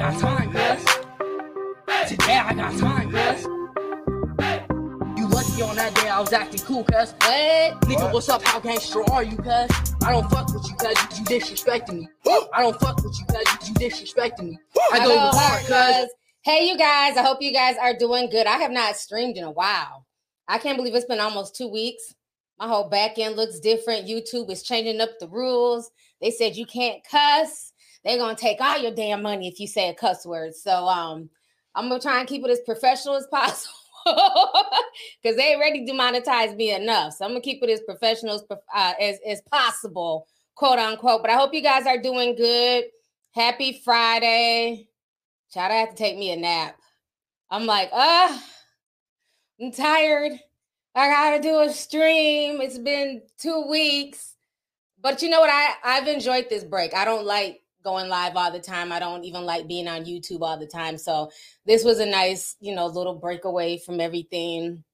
got time, cuz. Today I got time, cuz. You lucky on that day I was acting cool, cuz. What? Nigga, what's up? How gangster are you, cuz? I don't fuck with you, cuz. You disrespecting me. I don't fuck with you, cuz. You disrespecting me. I go hard, cuz. Hey, you guys. I hope you guys are doing good. I have not streamed in a while. I can't believe it's been almost two weeks. My whole back end looks different. YouTube is changing up the rules. They said you can't cuss. They're gonna take all your damn money if you say a cuss word. So um, I'm gonna try and keep it as professional as possible because they already demonetized me enough. So I'm gonna keep it as professional as, uh, as as possible, quote unquote. But I hope you guys are doing good. Happy Friday. Child, I have to take me a nap. I'm like, ah, I'm tired. I gotta do a stream. It's been two weeks. But you know what? I, I've enjoyed this break. I don't like going live all the time. I don't even like being on YouTube all the time. So this was a nice, you know, little breakaway from everything.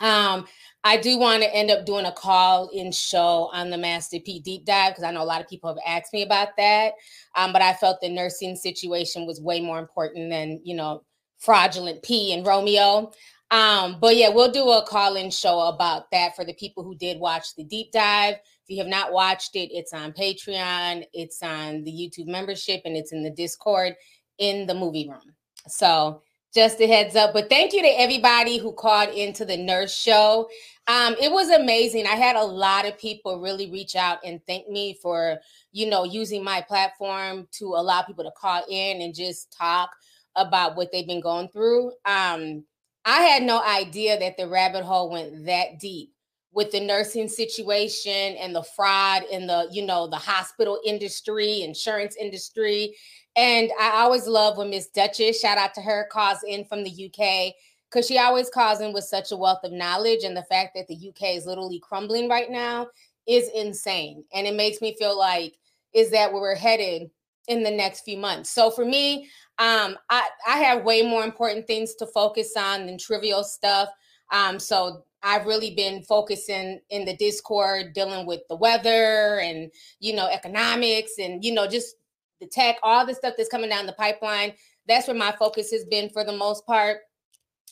Um, I do want to end up doing a call in show on the Master P deep dive because I know a lot of people have asked me about that. Um, but I felt the nursing situation was way more important than, you know, fraudulent P and Romeo. Um, but yeah, we'll do a call in show about that for the people who did watch the deep dive. You have not watched it, it's on Patreon, it's on the YouTube membership, and it's in the Discord in the movie room. So just a heads up. But thank you to everybody who called into the nurse show. Um, it was amazing. I had a lot of people really reach out and thank me for, you know, using my platform to allow people to call in and just talk about what they've been going through. Um, I had no idea that the rabbit hole went that deep with the nursing situation and the fraud in the, you know, the hospital industry, insurance industry. And I always love when Miss Duchess, shout out to her, calls in from the UK because she always calls in with such a wealth of knowledge. And the fact that the UK is literally crumbling right now is insane. And it makes me feel like, is that where we're headed in the next few months? So for me, um, I, I have way more important things to focus on than trivial stuff. Um, so I've really been focusing in the Discord, dealing with the weather and you know economics and you know just the tech, all the stuff that's coming down the pipeline. That's where my focus has been for the most part.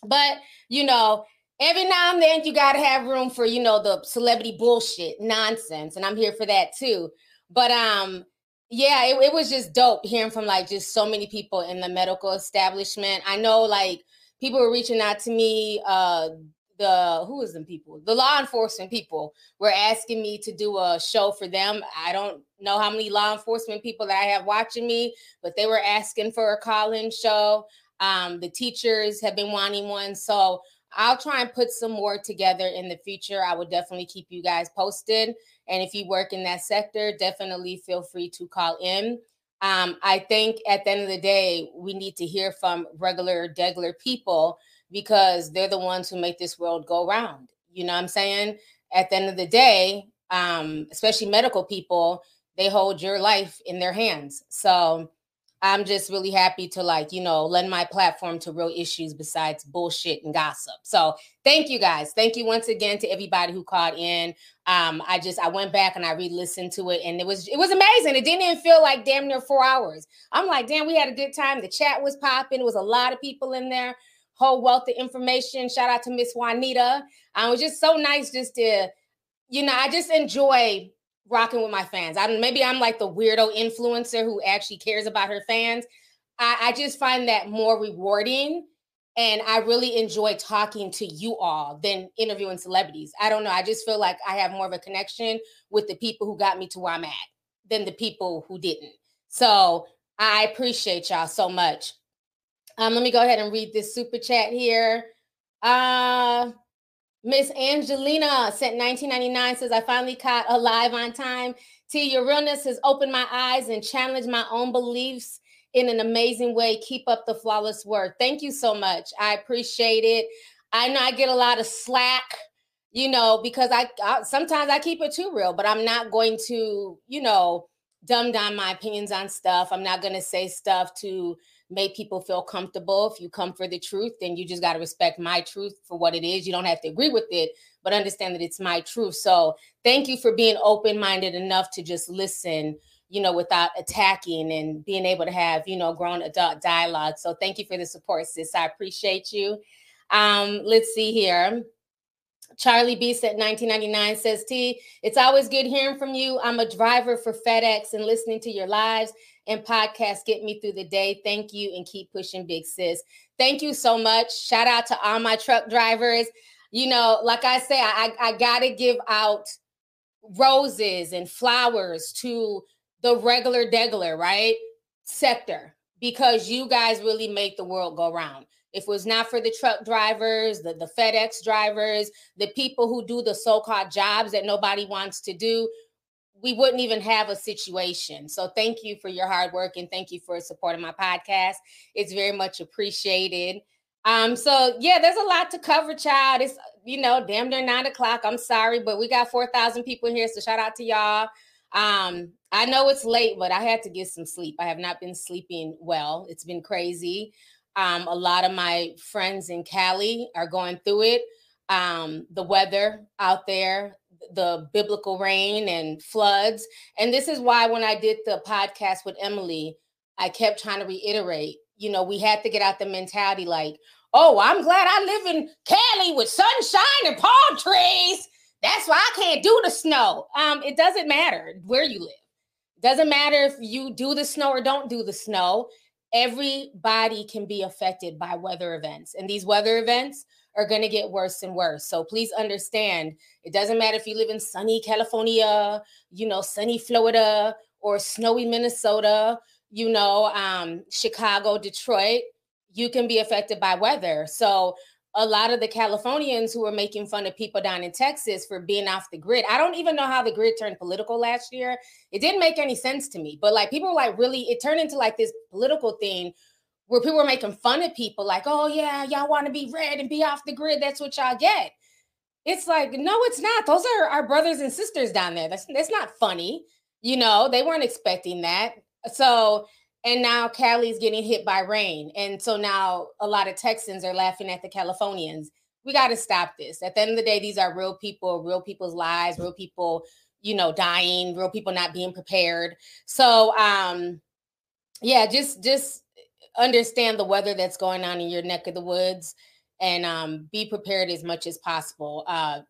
But you know, every now and then you got to have room for you know the celebrity bullshit nonsense, and I'm here for that too. But um, yeah, it, it was just dope hearing from like just so many people in the medical establishment. I know like people were reaching out to me. Uh, the who is them people? The law enforcement people were asking me to do a show for them. I don't know how many law enforcement people that i have watching me but they were asking for a call-in show. Um, the teachers have been wanting one so i'll try and put some more together in the future. I would definitely keep you guys posted and if you work in that sector definitely feel free to call in. Um, i think at the end of the day we need to hear from regular degular people because they're the ones who make this world go round. You know what I'm saying? At the end of the day, um, especially medical people, they hold your life in their hands. So I'm just really happy to like, you know, lend my platform to real issues besides bullshit and gossip. So thank you guys. Thank you once again to everybody who called in. Um, I just I went back and I re-listened to it and it was it was amazing. It didn't even feel like damn near four hours. I'm like, damn, we had a good time. The chat was popping. It was a lot of people in there whole wealth of information. Shout out to Miss Juanita. Um, it was just so nice just to, you know, I just enjoy rocking with my fans. I don't maybe I'm like the weirdo influencer who actually cares about her fans. I, I just find that more rewarding. And I really enjoy talking to you all than interviewing celebrities. I don't know. I just feel like I have more of a connection with the people who got me to where I'm at than the people who didn't. So I appreciate y'all so much. Um, let me go ahead and read this super chat here. Uh, Miss Angelina sent 1999 says, I finally caught Alive on time. T, your realness has opened my eyes and challenged my own beliefs in an amazing way. Keep up the flawless work. Thank you so much. I appreciate it. I know I get a lot of slack, you know, because I, I sometimes I keep it too real, but I'm not going to, you know, dumb down my opinions on stuff. I'm not going to say stuff to make people feel comfortable. If you come for the truth, then you just got to respect my truth for what it is. You don't have to agree with it, but understand that it's my truth. So thank you for being open minded enough to just listen you know, without attacking and being able to have, you know, grown adult dialogue. So thank you for the support, sis. I appreciate you. Um, let's see here. Charlie Beast at 1999 says, T, it's always good hearing from you. I'm a driver for FedEx and listening to your lives and podcasts get me through the day. Thank you and keep pushing big sis. Thank you so much. Shout out to all my truck drivers. You know, like I say, I, I got to give out roses and flowers to the regular degler, right? Sector, because you guys really make the world go round. If it was not for the truck drivers, the, the FedEx drivers, the people who do the so called jobs that nobody wants to do, we wouldn't even have a situation. So thank you for your hard work and thank you for supporting my podcast. It's very much appreciated. Um, so yeah, there's a lot to cover, child. It's you know, damn near nine o'clock. I'm sorry, but we got 4,000 people here. So shout out to y'all. Um, I know it's late, but I had to get some sleep. I have not been sleeping well. It's been crazy. Um, a lot of my friends in Cali are going through it. Um, the weather out there, the biblical rain and floods. And this is why when I did the podcast with Emily, I kept trying to reiterate, you know, we had to get out the mentality like, oh, I'm glad I live in Cali with sunshine and palm trees. That's why I can't do the snow. Um, it doesn't matter where you live. Doesn't matter if you do the snow or don't do the snow. Everybody can be affected by weather events. And these weather events are going to get worse and worse. So please understand it doesn't matter if you live in sunny California, you know, sunny Florida, or snowy Minnesota, you know, um, Chicago, Detroit, you can be affected by weather. So a lot of the Californians who were making fun of people down in Texas for being off the grid. I don't even know how the grid turned political last year. It didn't make any sense to me. But like people were like really, it turned into like this political thing where people were making fun of people like, oh yeah, y'all want to be red and be off the grid. That's what y'all get. It's like, no, it's not. Those are our brothers and sisters down there. That's that's not funny. You know, they weren't expecting that. So, and now Cali's getting hit by rain. And so now a lot of Texans are laughing at the Californians. We got to stop this. At the end of the day, these are real people, real people's lives, real people, you know, dying, real people not being prepared. So, um, yeah, just just understand the weather that's going on in your neck of the woods and um, be prepared as much as possible. Uh,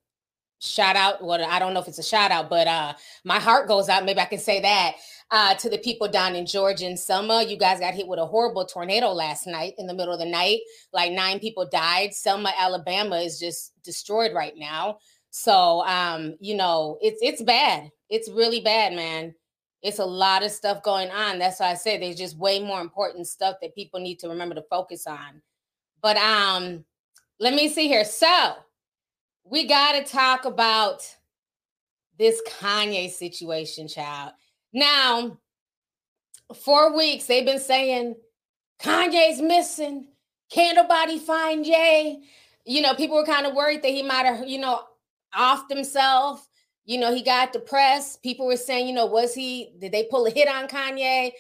shout out, well, I don't know if it's a shout out, but uh, my heart goes out. Maybe I can say that uh, to the people down in Georgia and Selma. You guys got hit with a horrible tornado last night in the middle of the night. Like nine people died. Selma, Alabama is just destroyed right now. So, um, you know, it's it's bad. It's really bad, man it's a lot of stuff going on. That's why I say there's just way more important stuff that people need to remember to focus on. But um, let me see here. So we got to talk about this Kanye situation, child. Now, four weeks they've been saying Kanye's missing. Can't nobody find Jay? You know, people were kind of worried that he might have, you know, offed himself you know, he got depressed. People were saying, you know, was he, did they pull a hit on Kanye?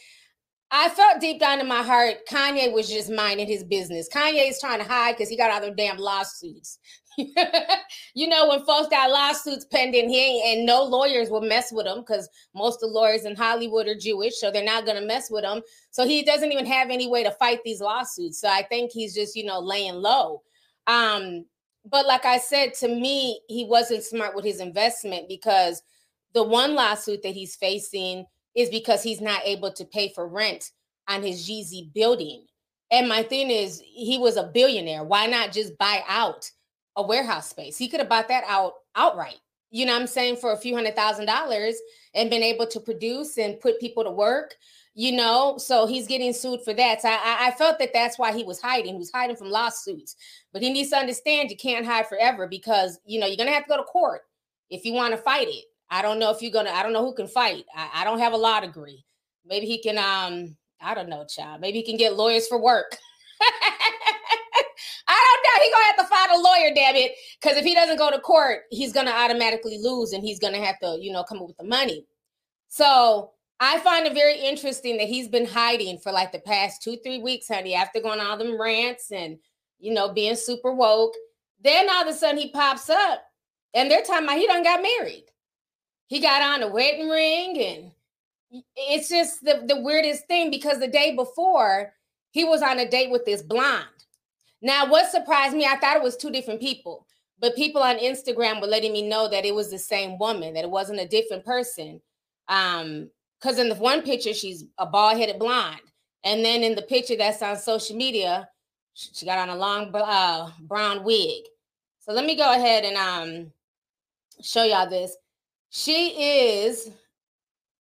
I felt deep down in my heart, Kanye was just minding his business. Kanye is trying to hide because he got all them damn lawsuits. you know, when folks got lawsuits pending, he ain't, and no lawyers will mess with him because most of the lawyers in Hollywood are Jewish, so they're not going to mess with him. So he doesn't even have any way to fight these lawsuits. So I think he's just, you know, laying low. Um, but like I said, to me, he wasn't smart with his investment because the one lawsuit that he's facing is because he's not able to pay for rent on his Yeezy building. And my thing is, he was a billionaire. Why not just buy out a warehouse space? He could have bought that out outright. You know I'm saying? For a few hundred thousand dollars and been able to produce and put people to work you know so he's getting sued for that so I, I felt that that's why he was hiding he was hiding from lawsuits but he needs to understand you can't hide forever because you know you're gonna have to go to court if you want to fight it i don't know if you're gonna i don't know who can fight I, I don't have a law degree maybe he can um i don't know child maybe he can get lawyers for work I don't know. He's gonna have to find a lawyer, damn it. Because if he doesn't go to court, he's gonna automatically lose and he's gonna have to, you know, come up with the money. So I find it very interesting that he's been hiding for like the past two, three weeks, honey, after going on all them rants and, you know, being super woke. Then all of a sudden he pops up and they're talking about he done got married. He got on a wedding ring and it's just the, the weirdest thing because the day before he was on a date with this blonde. Now, what surprised me, I thought it was two different people, but people on Instagram were letting me know that it was the same woman, that it wasn't a different person. Um, because in the one picture, she's a bald-headed blonde. And then in the picture that's on social media, she got on a long uh, brown wig. So let me go ahead and um show y'all this. She is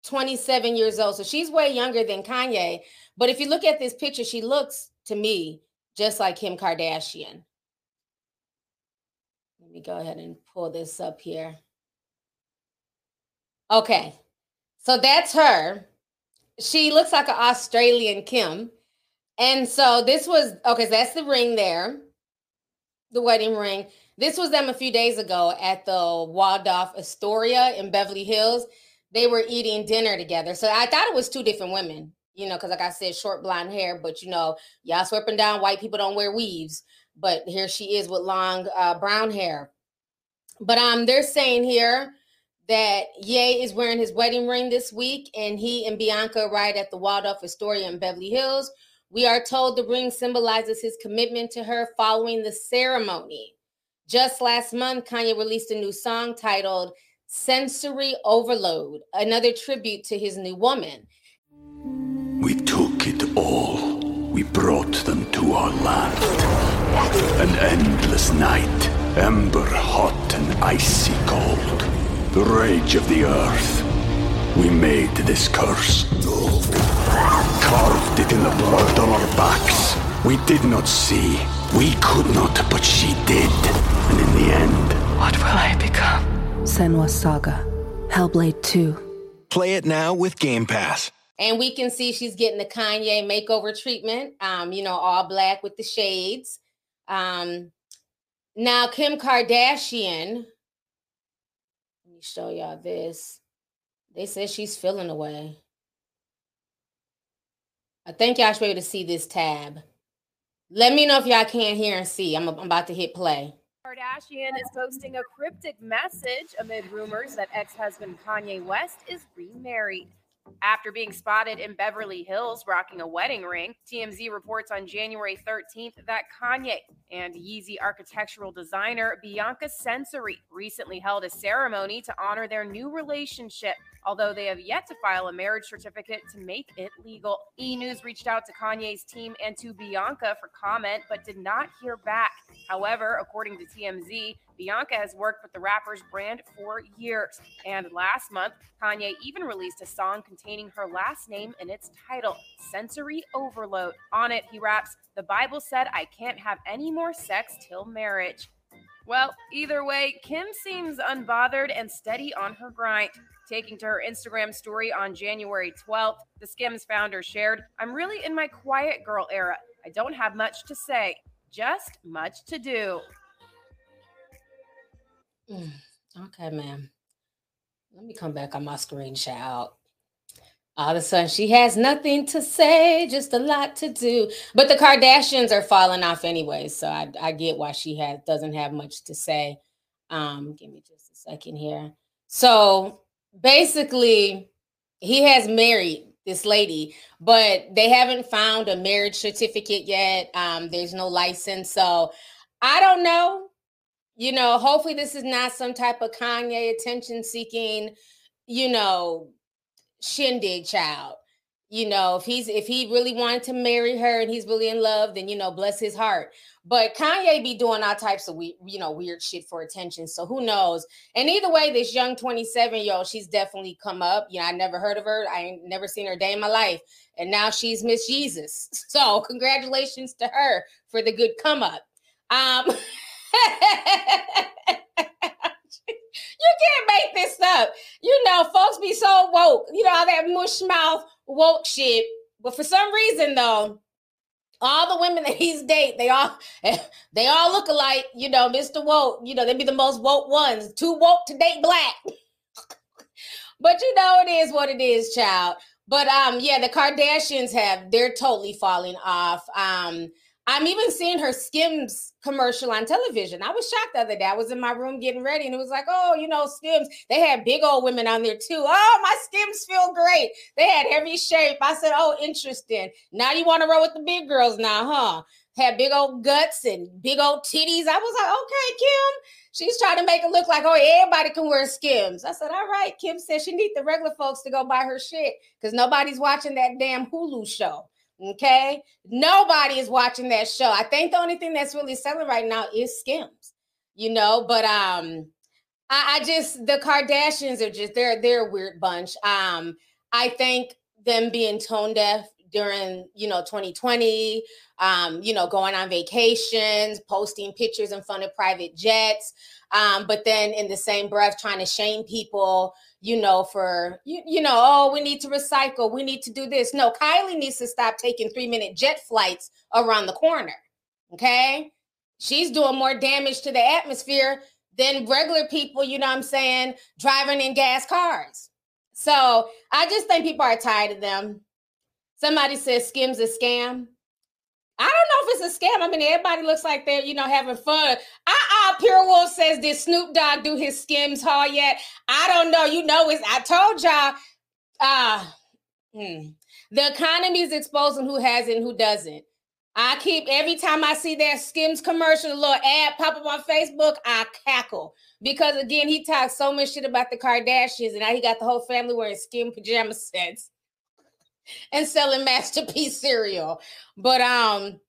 27 years old. So she's way younger than Kanye. But if you look at this picture, she looks to me just like Kim Kardashian. Let me go ahead and pull this up here. Okay. So that's her. She looks like an Australian Kim. And so this was okay, so that's the ring there, the wedding ring. This was them a few days ago at the Waldorf Astoria in Beverly Hills. They were eating dinner together. So I thought it was two different women, you know, because like I said, short blonde hair, but you know, y'all sweeping down white people don't wear weaves. But here she is with long uh, brown hair. But um, they're saying here that Ye is wearing his wedding ring this week, and he and Bianca ride at the Waldorf Astoria in Beverly Hills. We are told the ring symbolizes his commitment to her following the ceremony. Just last month, Kanye released a new song titled Censori Overload, another tribute to his new woman. We took it all. We brought them to our land. An endless night, ember hot and icy cold. The rage of the earth. We made this curse. Carved it in the blood on our backs. We did not see. We could not, but she did. And in the end, what will I become? Senua Saga, Hellblade 2. Play it now with Game Pass. And we can see she's getting the Kanye makeover treatment. Um, you know, all black with the shades. Um, now Kim Kardashian. Let me show y'all this. They said she's feeling away. I think y'all should be able to see this tab. Let me know if y'all can't hear and see. I'm, I'm about to hit play. Kardashian is posting a cryptic message amid rumors that ex husband Kanye West is remarried. After being spotted in Beverly Hills rocking a wedding ring, TMZ reports on January 13th that Kanye and Yeezy architectural designer Bianca Censori recently held a ceremony to honor their new relationship although they have yet to file a marriage certificate to make it legal. E News reached out to Kanye's team and to Bianca for comment, but did not hear back. However, according to TMZ, Bianca has worked with the rapper's brand for years. And last month, Kanye even released a song containing her last name in its title, Censori Overload. On it, he raps, The Bible said I can't have any more sex till marriage. Well, either way, Kim seems unbothered and steady on her grind. Taking to her Instagram story on January 12th, the Skims founder shared, I'm really in my quiet girl era. I don't have much to say, just much to do. Mm, okay, ma'am. Let me come back on my screen shout. All of a sudden, she has nothing to say, just a lot to do. But the Kardashians are falling off anyway, so I, I get why she has doesn't have much to say. Um, give me just a second here. So basically he has married this lady, but they haven't found a marriage certificate yet. Um, there's no license. So I don't know. You know, hopefully this is not some type of Kanye attention seeking, you know, shindig child you know if he's if he really wanted to marry her and he's really in love then you know bless his heart. But kanye be doing all types of we, you know weird shit for attention so who knows? And either way this young 27 year old she's definitely come up. You know i never heard of her. I ain't never seen her day in my life. And now she's miss jesus. So congratulations to her for the good come up. Um you can't make this up. You know, folks be so woke. You know, all that mush mouth woke shit. But for some reason, though, all the women that he's date, they all they all look alike. You know, Mr. Woke. You know, they be the most woke ones. Too woke to date black. but you know, it is what it is, child. But um, yeah, the Kardashians have they're totally falling off. Um, I'm even seeing her Skims commercial on television. I was shocked the other day. I was in my room getting ready, and it was like, oh, you know, Skims. They had big old women on there too. Oh, my Skims feel great. They had every shape. I said, oh, interesting. Now you want to roll with the big girls now, huh? Had big old guts and big old titties. I was like, okay, Kim. She's trying to make it look like, oh, everybody can wear Skims. I said, all right. Kim said she need the regular folks to go buy her shit because nobody's watching that damn Hulu show. Okay. Nobody is watching that show. I think the only thing that's really selling right now is Skims, you know, but um I, I just the Kardashians are just they're they're a weird bunch. Um, I think them being tone deaf during you know 2020 um you know going on vacations posting pictures in front of private jets um but then in the same breath trying to shame people you know, for you, you know, oh, we need to recycle, we need to do this. No, Kylie needs to stop taking three minute jet flights around the corner. Okay. She's doing more damage to the atmosphere than regular people, you know what I'm saying, driving in gas cars. So I just think people are tired of them. Somebody says Skims a scam. I don't know if it's a scam. I mean, everybody looks like they're, you know, having fun. Uh-uh, Pure Wolf says, did Snoop Dogg do his Skims haul yet? I don't know. You know, it's I told y'all, uh, hmm. the economy is exposing who has it and who doesn't. I keep every time I see that Skims commercial, a little ad pop up on Facebook, I cackle because again, he talks so much shit about the Kardashians, and now he got the whole family wearing skim pajama sets and selling Master P cereal. But um,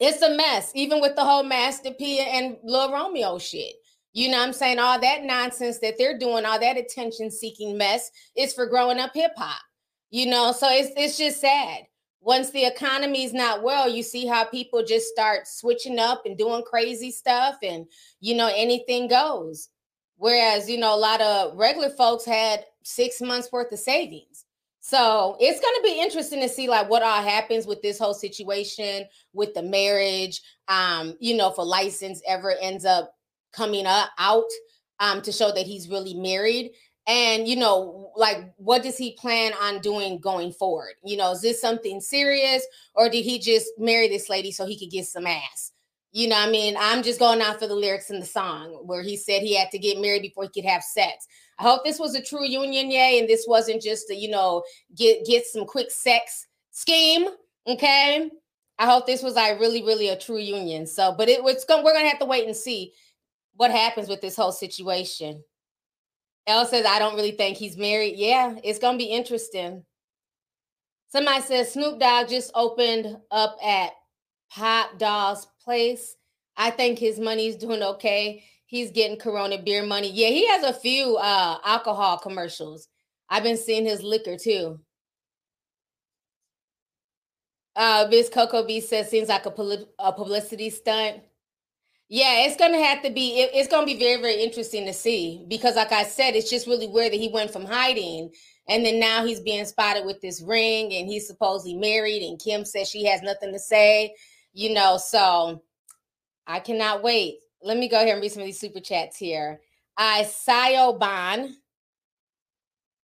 it's a mess, even with the whole Master P and Lil Romeo shit. You know I'm saying? All that nonsense that they're doing, all that attention seeking mess is for growing up hip hop. You know, so it's it's just sad. Once the economy is not well, you see how people just start switching up and doing crazy stuff and you know anything goes. Whereas, you know, a lot of regular folks had 6 months worth of savings. So it's going to be interesting to see like what all happens with this whole situation with the marriage. Um, you know, if a license ever ends up coming up, out um, to show that he's really married, and you know, like what does he plan on doing going forward? You know, is this something serious, or did he just marry this lady so he could get some ass? You know, I mean, I'm just going out for the lyrics in the song where he said he had to get married before he could have sex. I hope this was a true union, yay, and this wasn't just a, you know, get get some quick sex scheme. Okay. I hope this was like really, really a true union. So, but it was going we're gonna have to wait and see what happens with this whole situation. Elle says, I don't really think he's married. Yeah, it's gonna be interesting. Somebody says Snoop Dogg just opened up at Pop Doll's place. I think his money's doing okay he's getting Corona beer money. Yeah, he has a few uh alcohol commercials. I've been seeing his liquor too. Uh, Miss Coco B says seems like a, poli- a publicity stunt. Yeah, it's gonna have to be. It, it's gonna be very, very interesting to see because, like I said, it's just really weird that he went from hiding and then now he's being spotted with this ring, and he's supposedly married. And Kim says she has nothing to say. You know, so I cannot wait let me go here and read some of these super chats here. Uh, Sayoban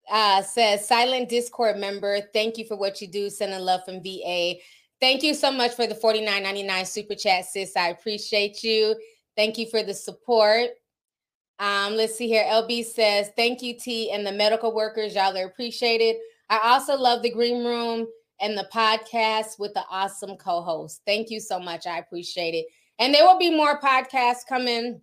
uh, says, silent Discord member, thank you for what you do. Sending love from VA. Thank you so much for the 49.99 super chat, sis. I appreciate you. Thank you for the support. Um, let's see here. LB says, thank you, T, and the medical workers. Y'all are appreciated. I also love the green room and the podcast with the awesome co-host. Thank you so much. I appreciate it. And there will be more podcasts coming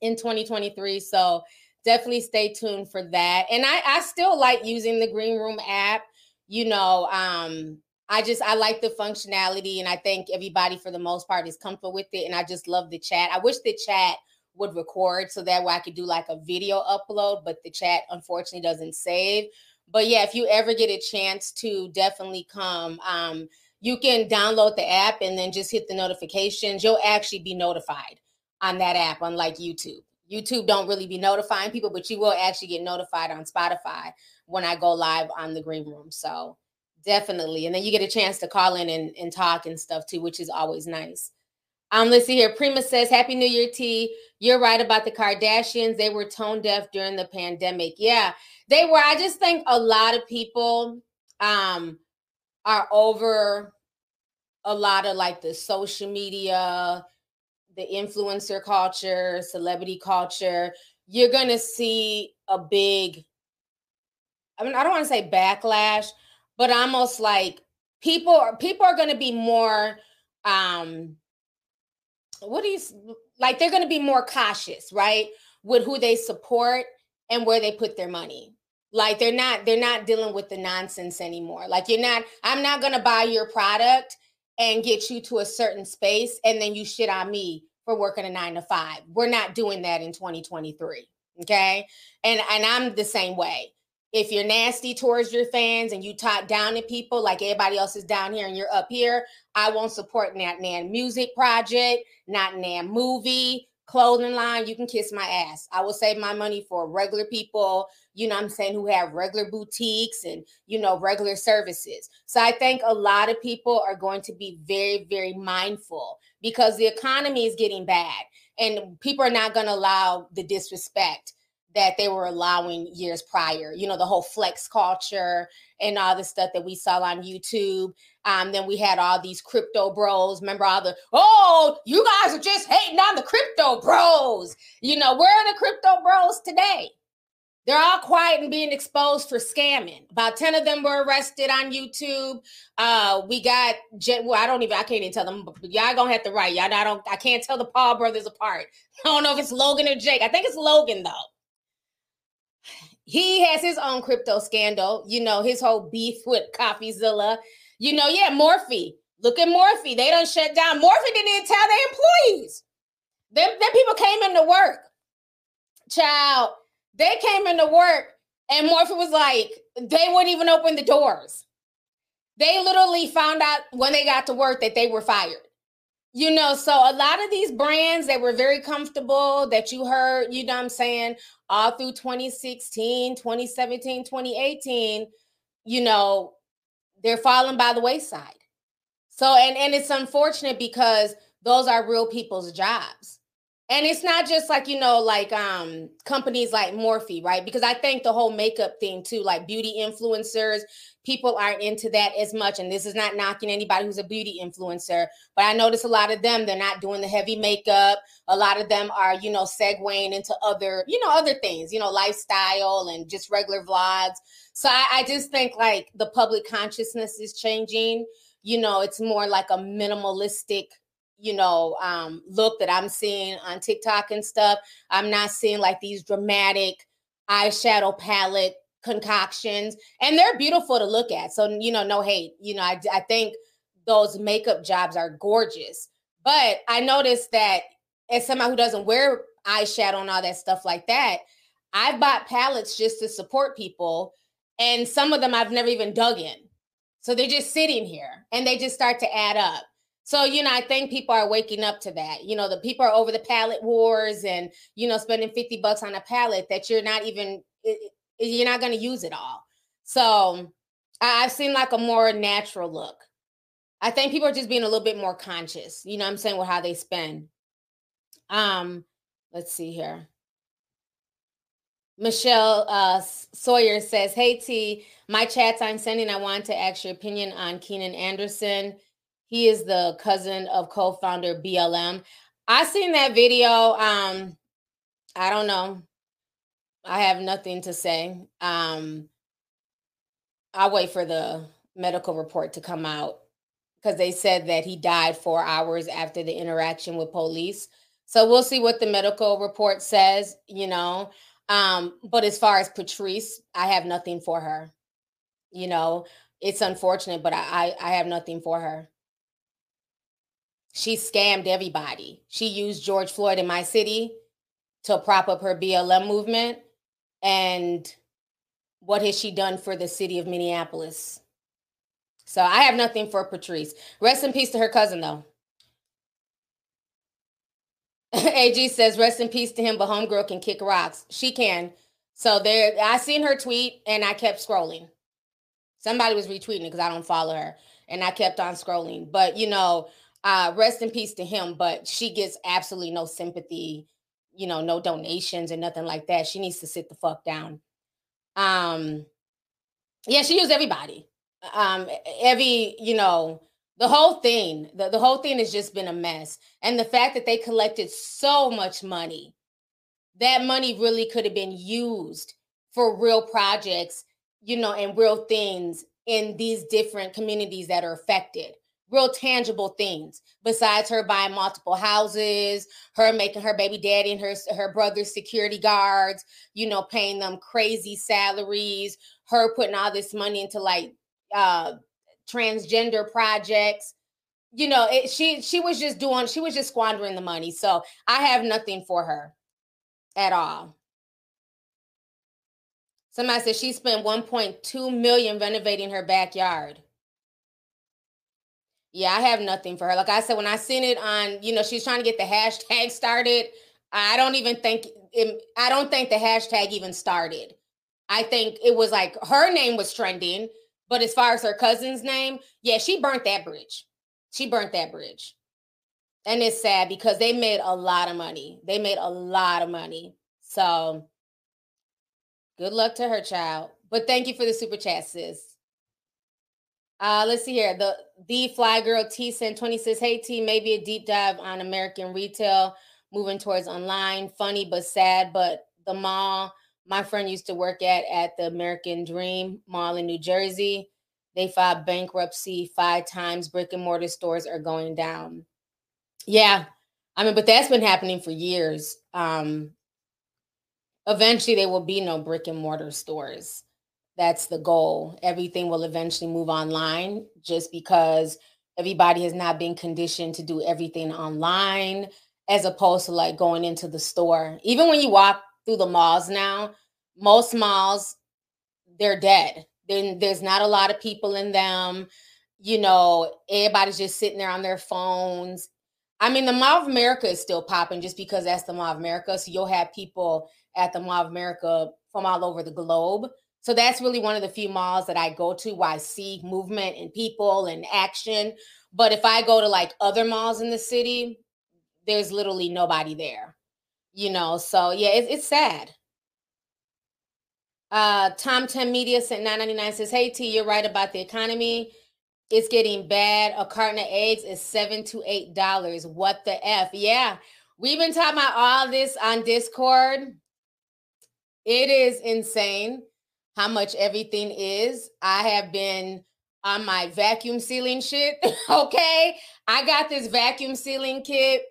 in 2023. So definitely stay tuned for that. And I, I still like using the Green Room app. You know, um, I just I like the functionality, and I think everybody for the most part is comfortable with it. And I just love the chat. I wish the chat would record so that way I could do like a video upload, but the chat unfortunately doesn't save. But yeah, if you ever get a chance to definitely come. Um, you can download the app and then just hit the notifications. You'll actually be notified on that app, unlike YouTube. YouTube don't really be notifying people, but you will actually get notified on Spotify when I go live on the green room. So definitely. And then you get a chance to call in and, and talk and stuff too, which is always nice. Um, let's see here. Prima says, Happy New Year, T. You're right about the Kardashians. They were tone deaf during the pandemic. Yeah, they were. I just think a lot of people um are over a lot of like the social media, the influencer culture, celebrity culture, you're going to see a big, I mean, I don't want to say backlash, but almost like people are people are going to be more um what do you like they're going to be more cautious right with who they support and where they put their money. Like they're not they're not dealing with the nonsense anymore. Like you're not i'm not going to buy your product and get you to a certain space and then you shit on me for working a 9 to 5 we're not doing that in 2023 okay? And and i'm the same way if you're nasty towards your fans and you talk down to people like everybody else is down here and you're up here, I won't support that Nan music project, not Nan movie, clothing line. You can kiss my ass. I will save my money for regular people, you know I'm saying, who have regular boutiques and, you know, regular services. So I think a lot of people are going to be very, very mindful because the economy is getting bad and people are not going to allow the disrespect that they were allowing years prior. You know, the whole flex culture and all the stuff that we saw on YouTube. Um, then we had all these crypto bros. Remember all the, oh, you guys are just hating on the crypto bros. You know, where are the crypto bros today? They're all quiet and being exposed for scamming. About 10 of them were arrested on YouTube. Uh, we got well, I don't even I can't even tell them, y'all gonna have to write. Y'all I don't I can't tell the Paul brothers apart. I don't know if it's Logan or Jake. I think it's Logan though he has his own crypto scandal, you know, his whole beef with CoffeeZilla. You know, yeah, Morphe. Look at Morphe. They don't shut down. Morphe didn't even tell their employees. Them, them people came into work. Child, they came into work and Morphe was like, they wouldn't even open the doors. They literally found out when they got to work that they were fired. You know, so a lot of these brands that were very comfortable that you heard, you know I'm saying, all through 2016, 2017, 2018, you know, they're falling by the wayside. So and and it's unfortunate because those are real people's jobs. And it's not just like, you know, like um companies like Morphe, right? Because I think the whole makeup thing too, like beauty influencers, people aren't into that as much. And this is not knocking anybody who's a beauty influencer, but I notice a lot of them, they're not doing the heavy makeup. A lot of them are, you know, segueing into other, you know, other things, you know, lifestyle and just regular vlogs. So I, I just think like the public consciousness is changing. You know, it's more like a minimalistic you know um look that i'm seeing on tiktok and stuff i'm not seeing like these dramatic eyeshadow palette concoctions and they're beautiful to look at so you know no hate you know I, I think those makeup jobs are gorgeous but i noticed that as somebody who doesn't wear eyeshadow and all that stuff like that i've bought palettes just to support people and some of them i've never even dug in so they're just sitting here and they just start to add up so, you know, I think people are waking up to that. You know, the people are over the palette wars and, you know, spending 50 bucks on a palette that you're not even you're not going to use it all. So I've seen like a more natural look. I think people are just being a little bit more conscious, you know I'm saying, with how they spend. Um, let's see here. Michelle uh, Sawyer says, Hey T, my chats I'm sending, I want to ask your opinion on Keenan Anderson. He is the cousin of co-founder BLM. I seen that video. Um, I don't know. I have nothing to say. Um, I'll wait for the medical report to come out because they said that he died four hours after the interaction with police. So we'll see what the medical report says, you know. Um, but as far as Patrisse, I have nothing for her. You know, it's unfortunate, but I, I, I have nothing for her. She scammed everybody. She used George Floyd in my city to prop up her BLM movement. And what has she done for the city of Minneapolis? So I have nothing for Patrisse. Rest in peace to her cousin, though. AG says, rest in peace to him, but homegirl can kick rocks. She can. So there, I seen her tweet and I kept scrolling. Somebody was retweeting it because I don't follow her. And I kept on scrolling. But you know, uh, rest in peace to him. But she gets absolutely no sympathy you know, no donations and nothing like that. She needs to sit the fuck down. Um, yeah, she used everybody. Um, every, you know, the whole thing, the, the whole thing has just been a mess. And the fact that they collected so much money, that money really could have been used for real projects, you know, and real things in these different communities that are affected real tangible things besides her buying multiple houses her making her baby daddy and her her brother's security guards you know paying them crazy salaries her putting all this money into like uh transgender projects. You know it, she she was just doing she was just squandering the money. So i have nothing for her at all. Somebody said she spent 1.2 million renovating her backyard yeah i have nothing for her like i said when i seen it on you know she's trying to get the hashtag started i don't even think it, i don't think the hashtag even started i think it was like her name was trending but as far as her cousin's name, yeah, she burnt that bridge. She burnt that bridge. And it's sad because they made a lot of money. They made a lot of money. So good luck to her child. But thank you for the super chat, sis. Uh, let's see here. The the fly girl T sent 20 says, Hey T, maybe a deep dive on American retail, moving towards online, funny but sad, but the mall my friend used to work at at the American Dream Mall in New Jersey. They filed bankruptcy five times. Brick and mortar stores are going down. Yeah, I mean, but that's been happening for years. Um, eventually, there will be no brick and mortar stores. That's the goal. Everything will eventually move online just because everybody has not been conditioned to do everything online as opposed to like going into the store. Even when you walk through the malls now, most malls, they're dead. Then there's not a lot of people in them. You know, everybody's just sitting there on their phones. I mean, the Mall of America is still popping just because that's the Mall of America. So you'll have people at the Mall of America from all over the globe. So that's really one of the few malls that I go to where I see movement and people and action. But if I go to like other malls in the city, there's literally nobody there you know? So yeah it, it's sad. Uh tom 10 media sent 999 says hey t you're right about the economy. It's getting bad. A carton of eggs is seven to eight dollars. What the f? Yeah we've been talking about all this on discord. It is insane how much everything is i have been on my vacuum sealing shit okay i got this vacuum sealing kit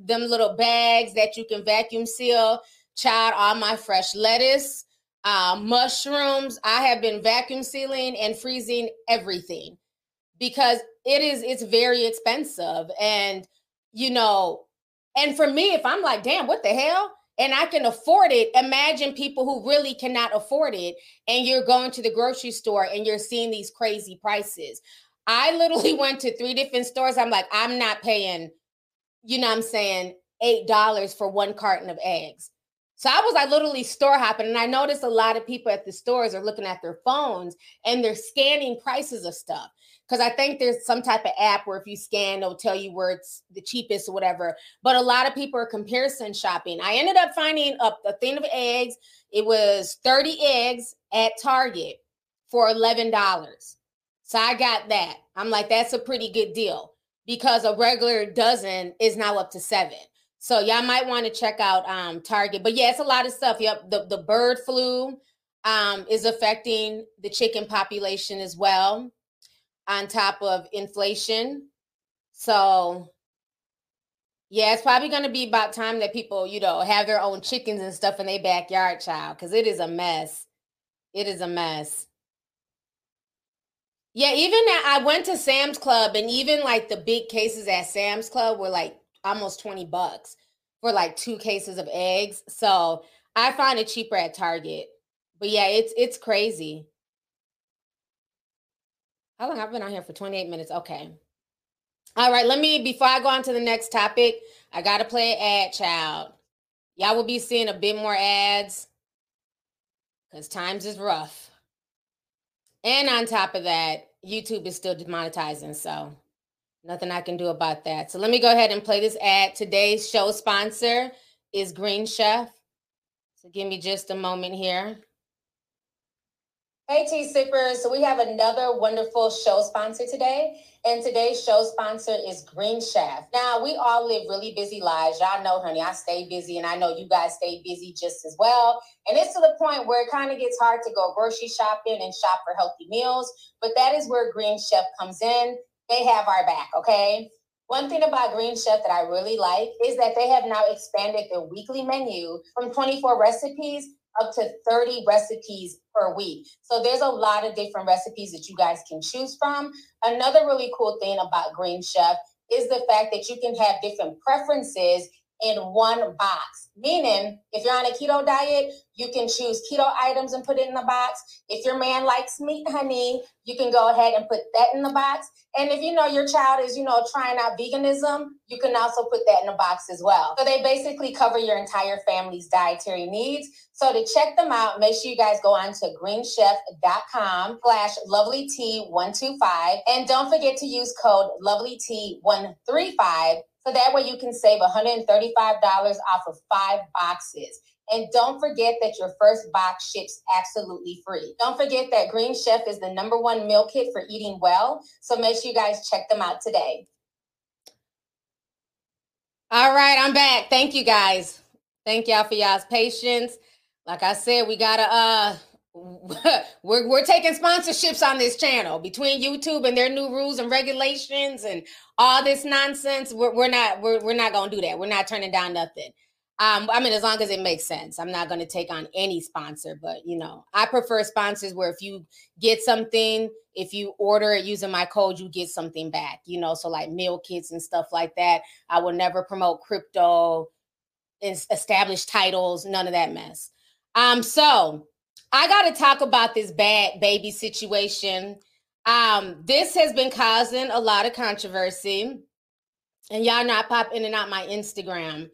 them little bags that you can vacuum seal. Child, all my fresh lettuce, uh, mushrooms. I have been vacuum sealing and freezing everything because it is it's very expensive and you know and for me if i'm like damn what the hell and i can afford it imagine people who really cannot afford it and you're going to the grocery store and you're seeing these crazy prices i literally went to three different stores i'm like i'm not paying you know I'm saying, $8 for one carton of eggs. So I was like literally store hopping, and I noticed a lot of people at the stores are looking at their phones and they're scanning prices of stuff. Because I think there's some type of app where if you scan, it'll tell you where it's the cheapest or whatever. But a lot of people are comparison shopping. I ended up finding a, a thing of eggs. It was 30 eggs at Target for $11. So I got that. I'm like, that's a pretty good deal because a regular dozen is now up to seven. So y'all might want to check out um, Target. But yeah, it's a lot of stuff. Yep, the, the bird flu um, is affecting the chicken population as well, on top of inflation. So yeah, it's probably going to be about time that people, you know, have their own chickens and stuff in their backyard, child, because it is a mess. It is a mess. Yeah, even I went to Sam's Club and even like the big cases at Sam's Club were like almost 20 bucks for like two cases of eggs. So I find it cheaper at Target. But yeah, it's it's crazy. How long I've been on here for 28 minutes? Okay. All right, let me before I go on to the next topic, I gotta play an ad child. Y'all will be seeing a bit more ads because times is rough. And on top of that, YouTube is still demonetizing, so nothing I can do about that. So let me go ahead and play this ad. Today's show sponsor is Green Chef. So give me just a moment here. Hey, Tea Sippers. So we have another wonderful show sponsor today. And today's show sponsor is Green Chef. Now, we all live really busy lives. Y'all know, honey, I stay busy, and I know you guys stay busy just as well. And it's to the point where it kind of gets hard to go grocery shopping and shop for healthy meals. But that is where Green Chef comes in. They have our back, okay? One thing about Green Chef that I really like is that they have now expanded their weekly menu from 24 recipes up to 30 recipes per week. So there's a lot of different recipes that you guys can choose from. Another really cool thing about Green Chef is the fact that you can have different preferences in one box. Meaning, if you're on a keto diet, you can choose keto items and put it in the box. If your man likes meat, honey, you can go ahead and put that in the box. And if you know your child is, you know, trying out veganism, you can also put that in the box as well. So they basically cover your entire family's dietary needs. So to check them out, make sure you guys go on to greenchef.com slash lovelyt125. And don't forget to use code lovelyt135 so that way you can save $135 off of five boxes. And don't forget that your first box ships absolutely free. Don't forget that Green Chef is the number one meal kit for eating well. So make sure you guys check them out today. All right, I'm back. Thank you guys. Thank y'all for y'all's patience. Like I said, we gotta uh we're we're taking sponsorships on this channel between YouTube and their new rules and regulations and all this nonsense. We're, we're not we're, we're not gonna do that. We're not turning down nothing. Um, I mean, as long as it makes sense, I'm not to take on any sponsor, but you know, I prefer sponsors where if you get something, if you order it using my code, you get something back, you know, so like meal kits and stuff like that. I will never promote crypto, established titles, none of that mess. Um, so I got to talk about this Bhad Bhabie situation. Um, this has been causing a lot of controversy, and y'all not pop in and out my Instagram.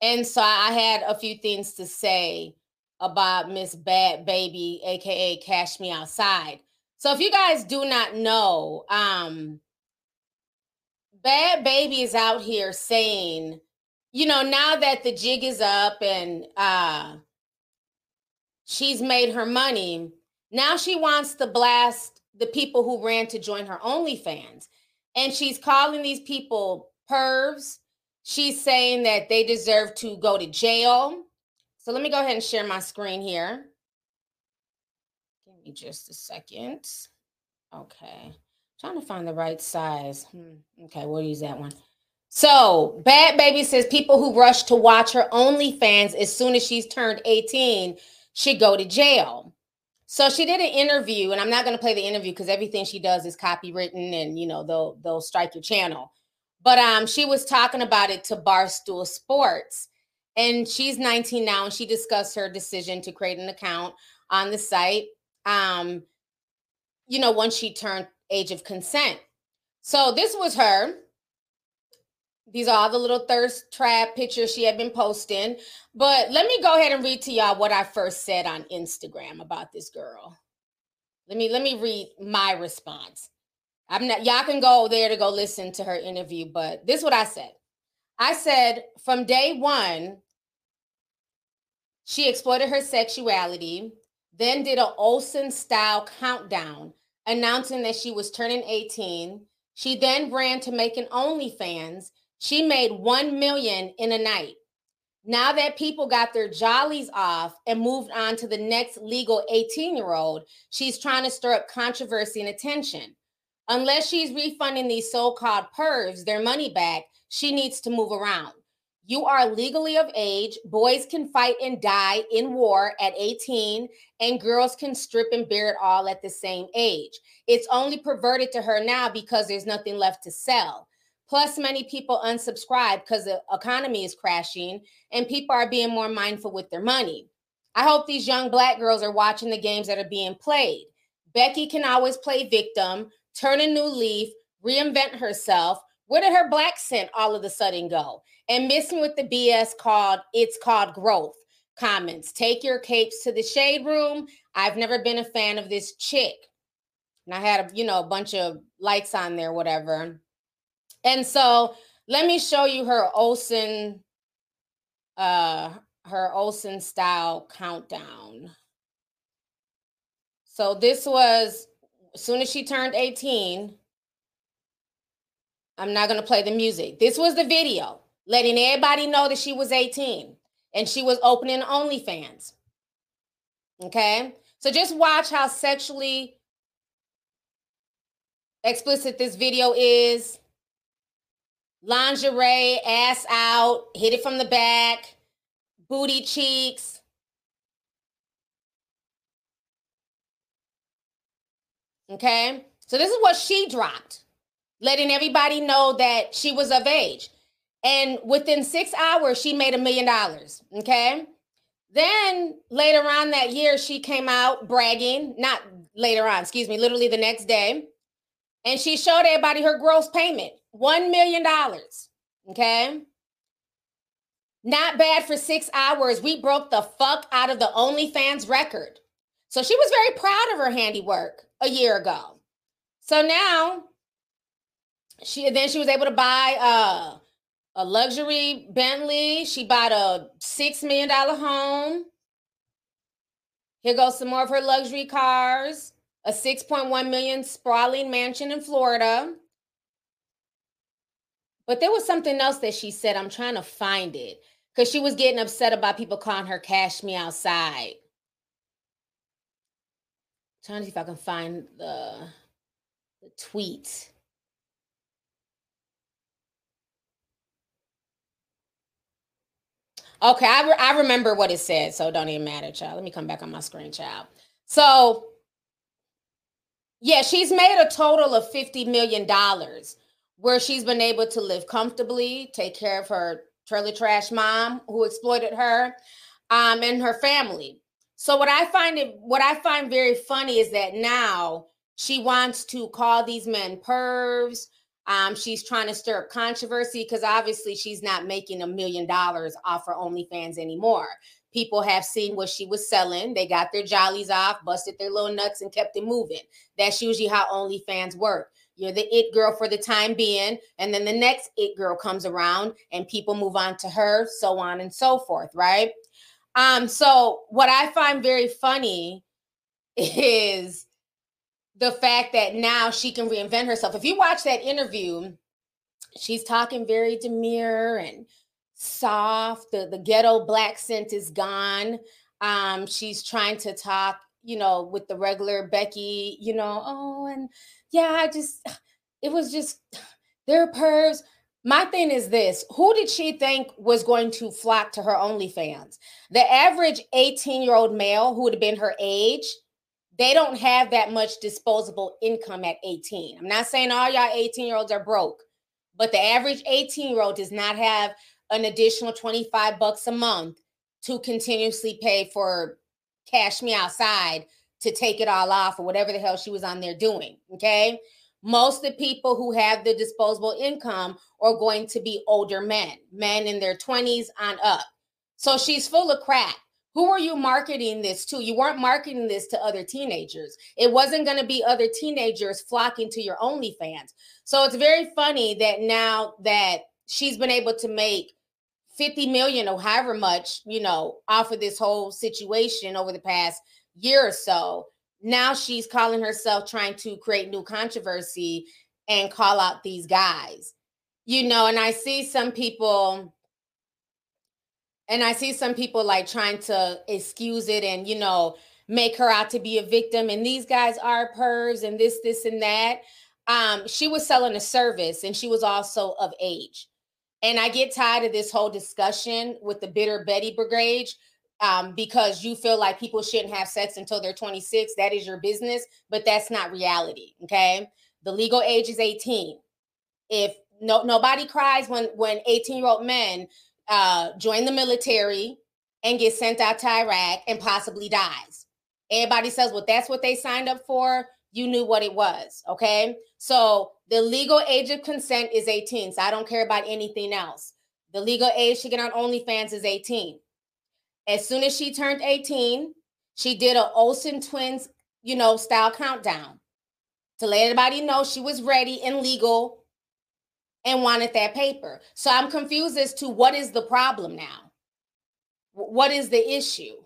And so I had a few things to say about Miss Bhad Bhabie, aka Cash Me Outside. So if you guys do not know, um, Bhad Bhabie is out here saying, you know, now that the jig is up and uh she's made her money. Now she wants to blast the people who ran to join her OnlyFans. And she's calling these people pervs. She's saying that they deserve to go to jail. So let me go ahead and share my screen here. Give me just a second. Okay. trying to find the right size. Hmm. Okay, we'll use that one. So, Bhad Bhabie says people who rush to watch her OnlyFans as soon as she's turned 18 should go to jail. So she did an interview, and I'm not going to play the interview because everything she does is copywritten, and you know they'll they'll strike your channel. But um, she was talking about it to Barstool Sports, and she's 19 now, and she discussed her decision to create an account on the site. Um, you know, once she turned age of consent. So this was her these are all the little thirst trap pictures she had been posting. But let me go ahead and read to y'all what I first said on Instagram about this girl. Let me let me read my response. I'm not y'all can go there to go listen to her interview, but this is what I said. I said from day one, she exploited her sexuality, then did a Olsen style countdown, announcing that she was turning 18. She then ran to making an OnlyFans she made 1 million in a night. Now that people got their jollies off and moved on to the next legal 18 year old, she's trying to stir up controversy and attention. Unless she's refunding these so called pervs their money back, she needs to move around. You are legally of age. Boys can fight and die in war at 18, and girls can strip and bear it all at the same age. It's only perverted to her now because there's nothing left to sell. Plus, many people unsubscribe because the economy is crashing and people are being more mindful with their money. I hope these young black girls are watching the games that are being played. Becky can always play victim, turn a new leaf, reinvent herself. Where did her black scent all of a sudden go? And missing with the BS called it's called growth. Comments. Take your capes to the shade room. I've never been a fan of this chick. And I had a, you know, a bunch of likes on there, whatever. And so let me show you her Olsen, uh, her Olsen style countdown. So this was as soon as she turned 18. I'm not going to play the music. This was the video letting everybody know that she was 18 and she was opening OnlyFans. Okay. So just watch how sexually explicit this video is. Lingerie, ass out, hit it from the back, booty cheeks. Okay. So this is what she dropped, letting everybody know that she was of age. And within six hours, she made a million dollars. Okay. Then later on that year, she came out bragging, not later on, excuse me, literally the next day. And she showed everybody her gross payment $1 million. Okay. Not bad for six hours. We broke the fuck out of the OnlyFans record. So she was very proud of her handiwork a year ago. So now she then she was able to buy uh a luxury Bentley. She bought a six million dollar home. Here goes some more of her luxury cars. A 6.1 million sprawling mansion in Florida. But there was something else that she said. I'm trying to find it because she was getting upset about people calling her Cash Me Outside. I'm trying to see if I can find the, the tweet. Okay, I, re- I remember what it said, so don't even matter, child. Let me come back on my screen, child. So, yeah, she's made a total of $50 million where she's been able to live comfortably, take care of her trailer trash mom who exploited her, um, and her family. So what I find it what I find very funny is that now she wants to call these men pervs, um, she's trying to stir up controversy because obviously she's not making a million dollars off her OnlyFans anymore. People have seen what she was selling. They got their jollies off, busted their little nuts, and kept it moving. That's usually how OnlyFans work. You're the it girl for the time being, and then the next it girl comes around, and people move on to her, so on and so forth, right? Um, so what I find very funny is the fact that now she can reinvent herself. If you watch that interview, she's talking very demure and soft. The, the ghetto black scent is gone. Um, she's trying to talk, you know, with the regular Becky, you know, oh, and yeah, I just, it was just, they're pervs. My thing is this who did she think was going to flock to her OnlyFans? The average 18 year old male who would have been her age they don't have that much disposable income at 18. I'm not saying all y'all 18 year olds are broke, but the average 18 year old does not have an additional 25 bucks a month to continuously pay for cash me outside to take it all off or whatever the hell she was on there doing. Okay. Most of the people who have the disposable income are going to be older men, men in their 20s on up. So she's full of crap. Who are you marketing this to? You weren't marketing this to other teenagers. It wasn't going to be other teenagers flocking to your OnlyFans. So it's very funny that now that she's been able to make 50 million or however much, you know, off of this whole situation over the past year or so, now she's calling herself trying to create new controversy and call out these guys. You know, and I see some people and I see some people like trying to excuse it and, you know, make her out to be a victim. And these guys are pervs and this, this, and that. Um, she was selling a service and she was also of age. And I get tired of this whole discussion with the bitter Betty brigade um, because you feel like people shouldn't have sex until they're 26. That is your business, but that's not reality. Okay. The legal age is 18. If no nobody cries when when 18 year old men uh, join the military and get sent out to Iraq and possibly dies. Everybody says, well, that's what they signed up for. You knew what it was. Okay. So the legal age of consent is 18. So I don't care about anything else. The legal age to get on OnlyFans is 18. As soon as she turned 18, she did a Olsen twins, you know, style countdown to let everybody know she was ready and legal and wanted that paper. So I'm confused as to what is the problem now? What is the issue?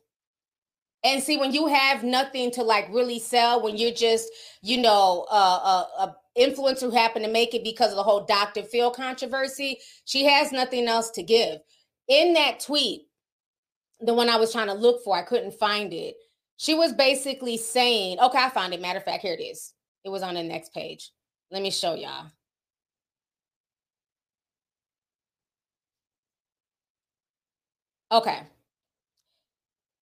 And see, when you have nothing to like really sell, when you're just, you know, uh, a, a influencer who happened to make it because of the whole Dr. Phil controversy, she has nothing else to give. In that tweet, the one I was trying to look for, I couldn't find it. She was basically saying, okay, I found it. Matter of fact, here it is. It was on the next page. Let me show y'all. Okay.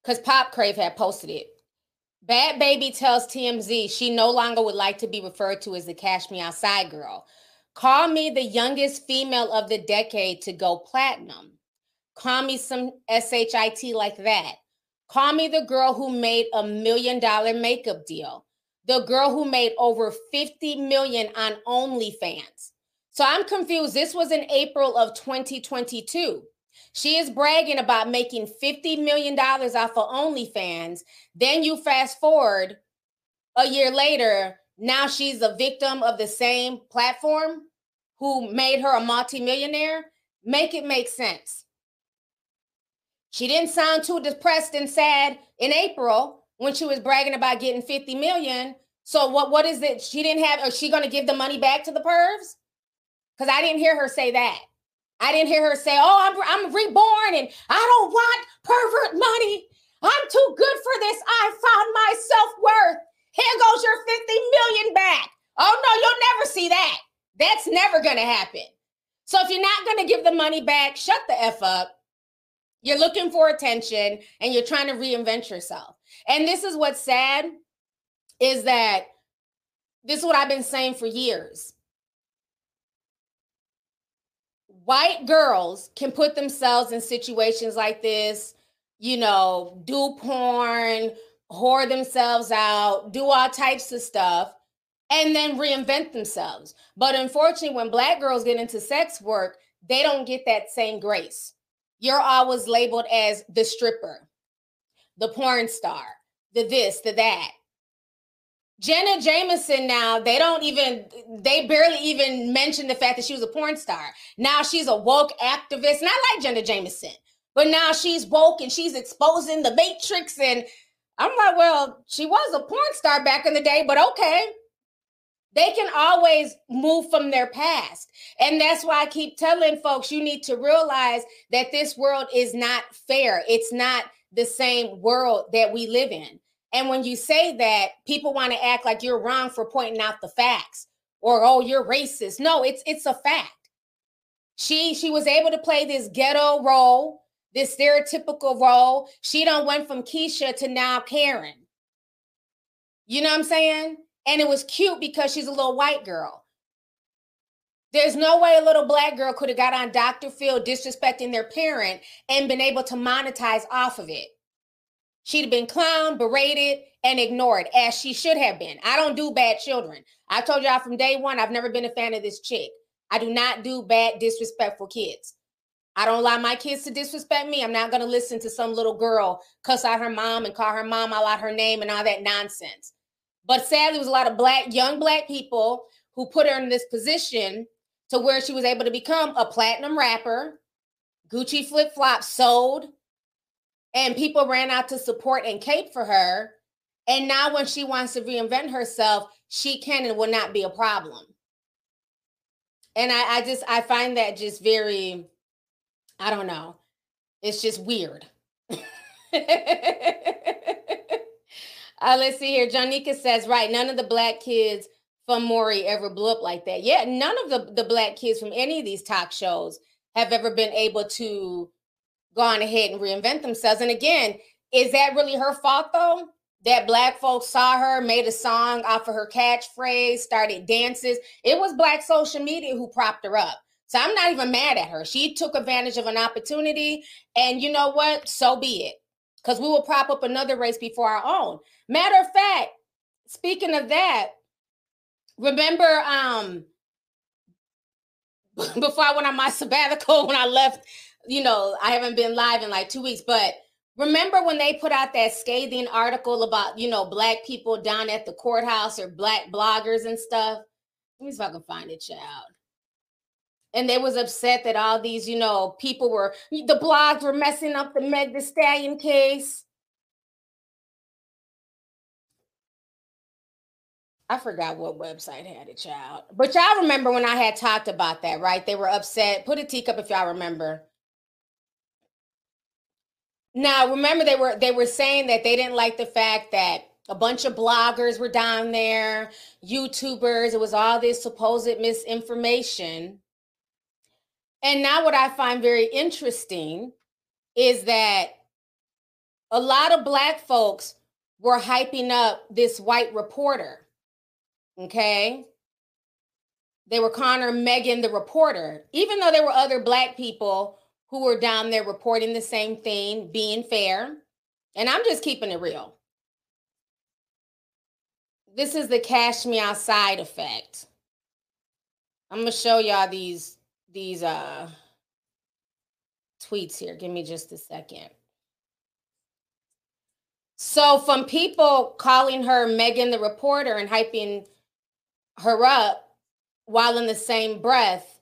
Because Pop Crave had posted it. Bhad Bhabie tells TMZ she no longer would like to be referred to as the Cash Me Outside girl. Call me the youngest female of the decade to go platinum. Call me some SHIT like that. Call me the girl who made a million dollar makeup deal. The girl who made over 50 million on OnlyFans. So I'm confused. This was in April of 2022. She is bragging about making $50 million off of OnlyFans. Then you fast forward a year later, now she's a victim of the same platform who made her a multimillionaire. Make it make sense. She didn't sound too depressed and sad in April when she was bragging about getting 50 million. So what what is it? She didn't have, is she gonna give the money back to the pervs? Because I didn't hear her say that. I didn't hear her say, "Oh, I'm I'm reborn and I don't want pervert money. I'm too good for this. I found my self-worth. Here goes your 50 million back." Oh no, you'll never see that. That's never going to happen. So if you're not going to give the money back, shut the F up. You're looking for attention and you're trying to reinvent yourself. And this is what's sad is that this is what I've been saying for years white girls can put themselves in situations like this, you know, do porn, whore themselves out, do all types of stuff, and then reinvent themselves. But unfortunately, when black girls get into sex work, they don't get that same grace. You're always labeled as the stripper, the porn star, the this, the that. Jenna Jameson now, they don't even, they barely even mention the fact that she was a porn star. Now she's a woke activist. And I like Jenna Jameson, but now she's woke and she's exposing the matrix. And I'm like, well, she was a porn star back in the day, but okay. They can always move from their past. And that's why I keep telling folks you need to realize that this world is not fair. It's not the same world that we live in. And when you say that, people want to act like you're wrong for pointing out the facts or oh, you're racist. No, it's it's a fact. She she was able to play this ghetto role, this stereotypical role. She don't went from Keisha to now Karen. You know what I'm saying? And it was cute because she's a little white girl. There's no way a little black girl could have got on Dr. Phil disrespecting their parent and been able to monetize off of it. She'd have been clowned, berated, and ignored as she should have been. I don't do bad children. I told y'all from day one, I've never been a fan of this chick. I do not do bad, disrespectful kids. I don't allow my kids to disrespect me. I'm not going to listen to some little girl cuss out her mom and call her mom all out her name and all that nonsense. But sadly, there was a lot of black, young black people who put her in this position to where she was able to become a platinum rapper. Gucci flip flops sold, and people ran out to support and cape for her. And now, when she wants to reinvent herself, she can and will not be a problem. And I, I just I find that just very, I don't know, it's just weird. uh, let's see here. Jonica says, right, none of the black kids from Maury ever blew up like that. Yeah, none of the, the black kids from any of these talk shows have ever been able to go on ahead and reinvent themselves. And again, is that really her fault though? That black folks saw her, made a song off of her catchphrase, started dances. It was black social media who propped her up. So I'm not even mad at her. She took advantage of an opportunity. And you know what? So be it. Because we will prop up another race before our own. Matter of fact, speaking of that, remember um before I went on my sabbatical when I left you know, I haven't been live in like two weeks, but remember when they put out that scathing article about, you know, black people down at the courthouse or black bloggers and stuff? Let me see if I can find it, child. And they was upset that all these, you know, people were the blogs were messing up the Meg the Stallion case. I forgot what website had it, child. But y'all remember when I had talked about that, right? They were upset. Put a teacup if y'all remember. Now, remember they were they were saying that they didn't like the fact that a bunch of bloggers were down there, YouTubers, it was all this supposed misinformation. And now what I find very interesting is that a lot of black folks were hyping up this white reporter. Okay. They were Connor Megan the reporter, even though there were other black people who were down there reporting the same thing, being fair. And I'm just keeping it real. This is the cash me outside effect. I'm gonna show y'all these these uh tweets here. Give me just a second. So, from people calling her Megan the reporter and hyping her up while in the same breath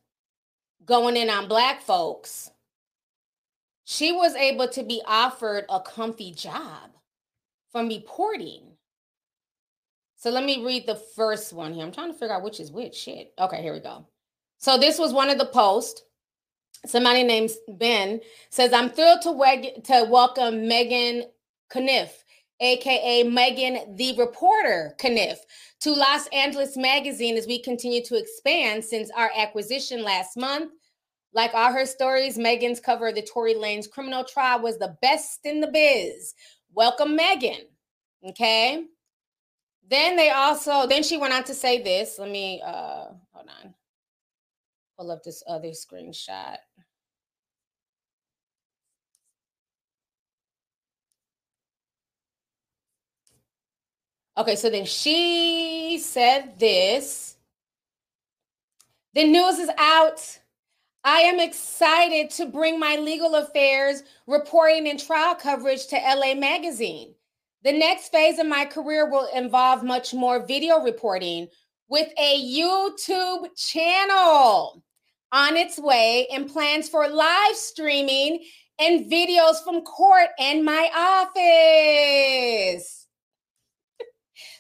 going in on black folks, she was able to be offered a comfy job from reporting. So, let me read the first one here. I'm trying to figure out which is which. Shit. Okay, here we go. So, this was one of the posts somebody named Ben says, I'm thrilled to, to welcome Megan Cuniff, aka Megan the Reporter Cuniff, to Los Angeles Magazine as we continue to expand since our acquisition last month. Like all her stories, Megan's cover of the Tory Lanez criminal trial was the best in the biz. Welcome, Megan. Okay. Then they also, then she went on to say this. Let me uh hold on. Pull up this other screenshot. Okay, so then she said this. The news is out. I am excited to bring my legal affairs reporting and trial coverage to LA Magazine. The next phase of my career will involve much more video reporting with a YouTube channel on its way and plans for live streaming and videos from court and my office.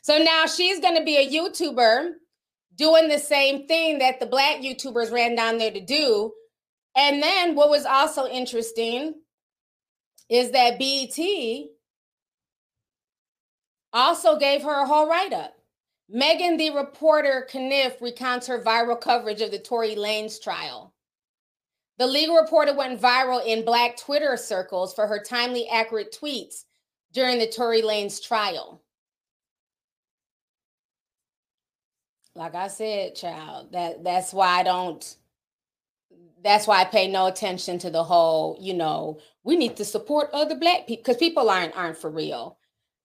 So now she's going to be a YouTuber doing the same thing that the black YouTubers ran down there to do. And then what was also interesting is that BET also gave her a whole write up. Megan, the reporter, Cuniff recounts her viral coverage of the Tory Lanez trial. The legal reporter went viral in Black Twitter circles for her timely, accurate tweets during the Tory Lanez trial. Like I said, child, that that's why I don't that's why I pay no attention to the whole, you know, we need to support other black people because people aren't aren't for real.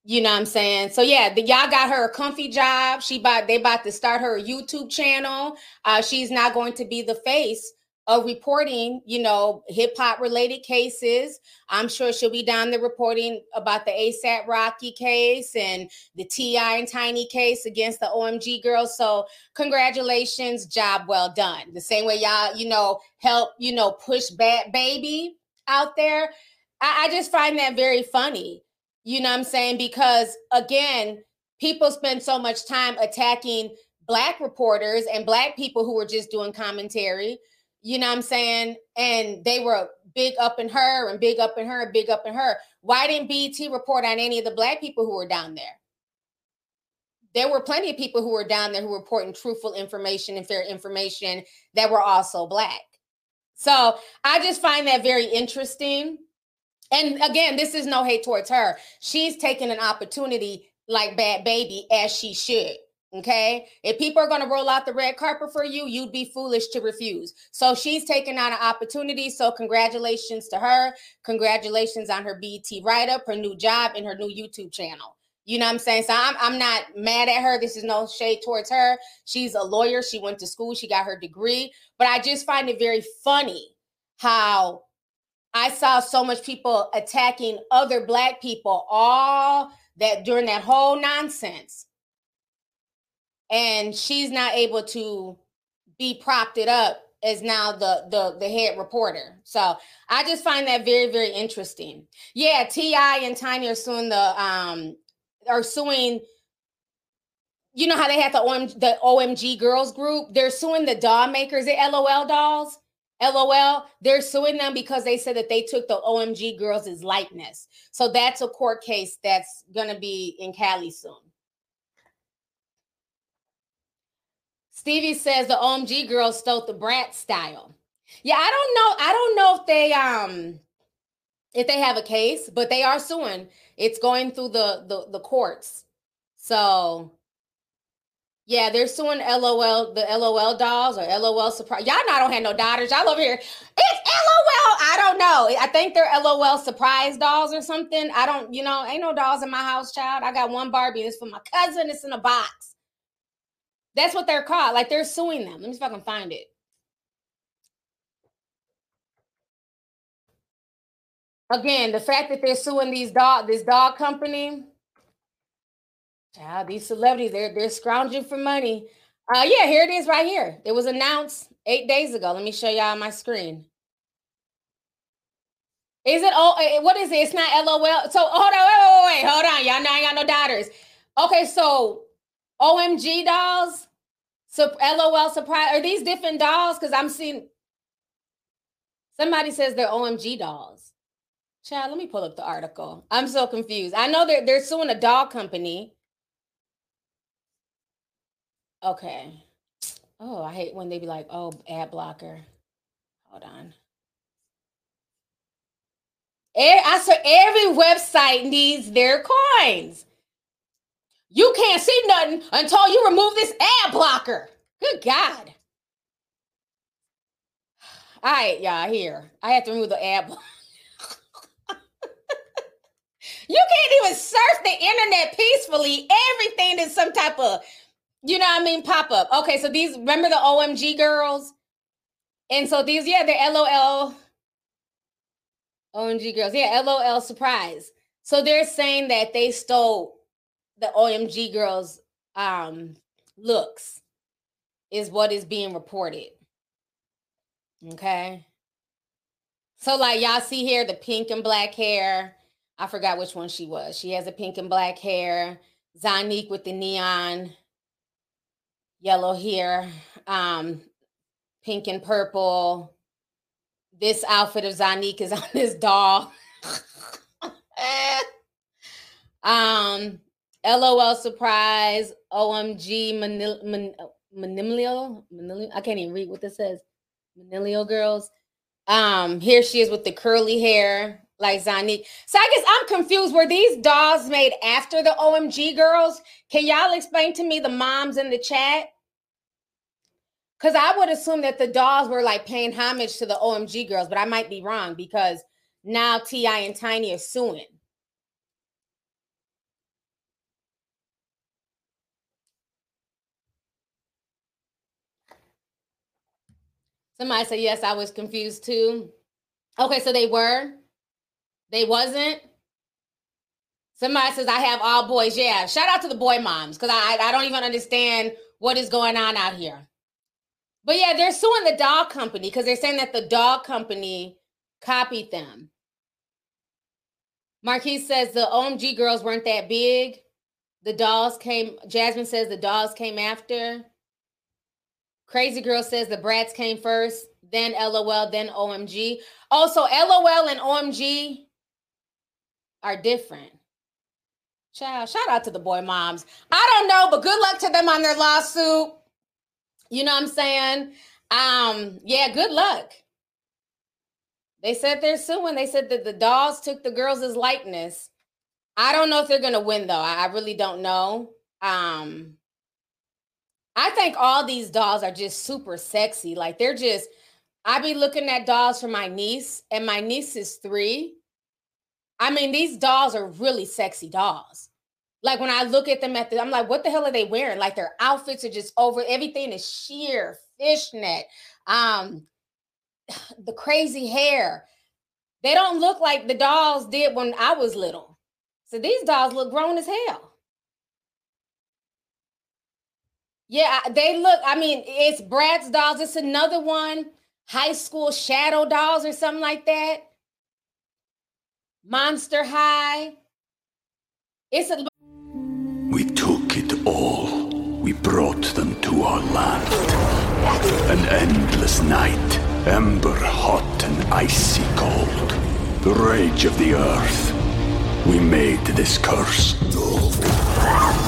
You know what I'm saying? So yeah, the, y'all got her a comfy job. She bought they about to start her YouTube channel. Uh, she's not going to be the face of reporting, you know, hip hop related cases. I'm sure she'll be down there reporting about the ASAP Rocky case and the T.I. and Tiny case against the OMG girls. So, congratulations, job well done. The same way y'all, you know, help, you know, push Bhad Bhabie out there. I, I just find that very funny. You know what I'm saying? Because again, people spend so much time attacking black reporters and black people who are just doing commentary you know what I'm saying? And they were big up in her and big up in her, and big up in her. Why didn't BET report on any of the black people who were down there? There were plenty of people who were down there who were reporting truthful information and fair information that were also black. So I just find that very interesting. And again, this is no hate towards her. She's taking an opportunity like Bhad Bhabie as she should. Okay. If people are going to roll out the red carpet for you, you'd be foolish to refuse. So she's taking on an opportunity. So congratulations to her. Congratulations on her BET write up, her new job, and her new YouTube channel. You know what I'm saying? So I'm, I'm not mad at her. This is no shade towards her. She's a lawyer. She went to school. She got her degree. But I just find it very funny how I saw so much people attacking other black people all that during that whole nonsense and she's not able to be propped it up as now the the the head reporter. So I just find that very very interesting. Yeah, T.I. and Tiny are suing the um are suing you know how they had the OMG, the OMG girls group? They're suing the doll makers, the LOL dolls. LOL, they're suing them because they said that they took the OMG girls' likeness. So that's a court case that's going to be in Cali soon. Stevie says the OMG girls stole the Bratz style. Yeah, I don't know. I don't know if they um if they have a case, but they are suing. It's going through the the, the courts. So yeah, they're suing LOL, the LOL dolls or LOL surprise. Y'all not don't have no daughters. Y'all over here. It's LOL. I don't know. I think they're LOL surprise dolls or something. I don't, you know, ain't no dolls in my house, child. I got one Barbie. It's for my cousin. It's in a box. That's what they're called. Like they're suing them. Let me see if I can find it. Again, the fact that they're suing these dog, this dog company, Child, these celebrities, they're they're scrounging for money. Uh yeah, here it is right here. It was announced eight days ago. Let me show y'all my screen. Is it oh what is it? It's not LOL. So hold on, wait, wait, wait, hold on. Y'all know I got no daughters. Okay, so OMG dolls, so LOL surprise. Are these different dolls? Because I'm seeing somebody says they're OMG dolls. Chad, let me pull up the article. I'm so confused. I know they're they're suing a doll company. Okay. Oh, I hate when they be like, oh, ad blocker. Hold on. I saw every website needs their coins. You can't see nothing until you remove this ad blocker. Good God. All right, y'all, here. I have to remove the ad blocker. you can't even surf the internet peacefully. Everything is some type of you know what I mean? Pop up. Okay, so these remember the OMG girls? And so these, yeah, they're LOL. OMG girls. Yeah, LOL surprise. So they're saying that they stole the OMG girls um looks is what is being reported. Okay. So like y'all see here the pink and black hair. I forgot which one she was. She has a pink and black hair. Zonnique with the neon yellow here, um, pink and purple. This outfit of Zonnique is on this doll. um, LOL surprise, OMG Manil, Man, Manilio, Manilio. I can't even read what this says. Manilio girls. Um, here she is with the curly hair, like Zonnique. So I guess I'm confused. Were these dolls made after the OMG girls? Can y'all explain to me the moms in the chat? Because I would assume that the dolls were like paying homage to the OMG girls, but I might be wrong because now T.I. and Tiny are suing. Somebody said, yes, I was confused too. Okay, so they were. They wasn't. Somebody says I have all boys. Yeah, shout out to the boy moms because I I don't even understand what is going on out here. But yeah, they're suing the dog company because they're saying that the dog company copied them. Marquise says the OMG girls weren't that big. The dolls came, Jasmine says the dolls came after. Crazy Girl says the Bratz came first, then LOL, then OMG. Also, LOL and OMG are different. Child, shout out to the boy moms. I don't know, but good luck to them on their lawsuit. You know what I'm saying? Um, yeah, good luck. They said they're suing. They said that the dolls took the girls' likeness. I don't know if they're gonna win though. I, I really don't know. Um, I think all these dolls are just super sexy. Like they're just, I be looking at dolls for my niece, and my niece is three. I mean, these dolls are really sexy dolls. Like when I look at them at the, I'm like, what the hell are they wearing? Like their outfits are just over, everything is sheer fishnet. Um, the crazy hair. They don't look like the dolls did when I was little. So these dolls look grown as hell. Yeah, they look. I mean, it's Bratz dolls. It's another one, high school shadow dolls or something like that. Monster High. It's a. We took it all. We brought them to our land. An endless night, ember hot and icy cold. The rage of the earth. We made this curse.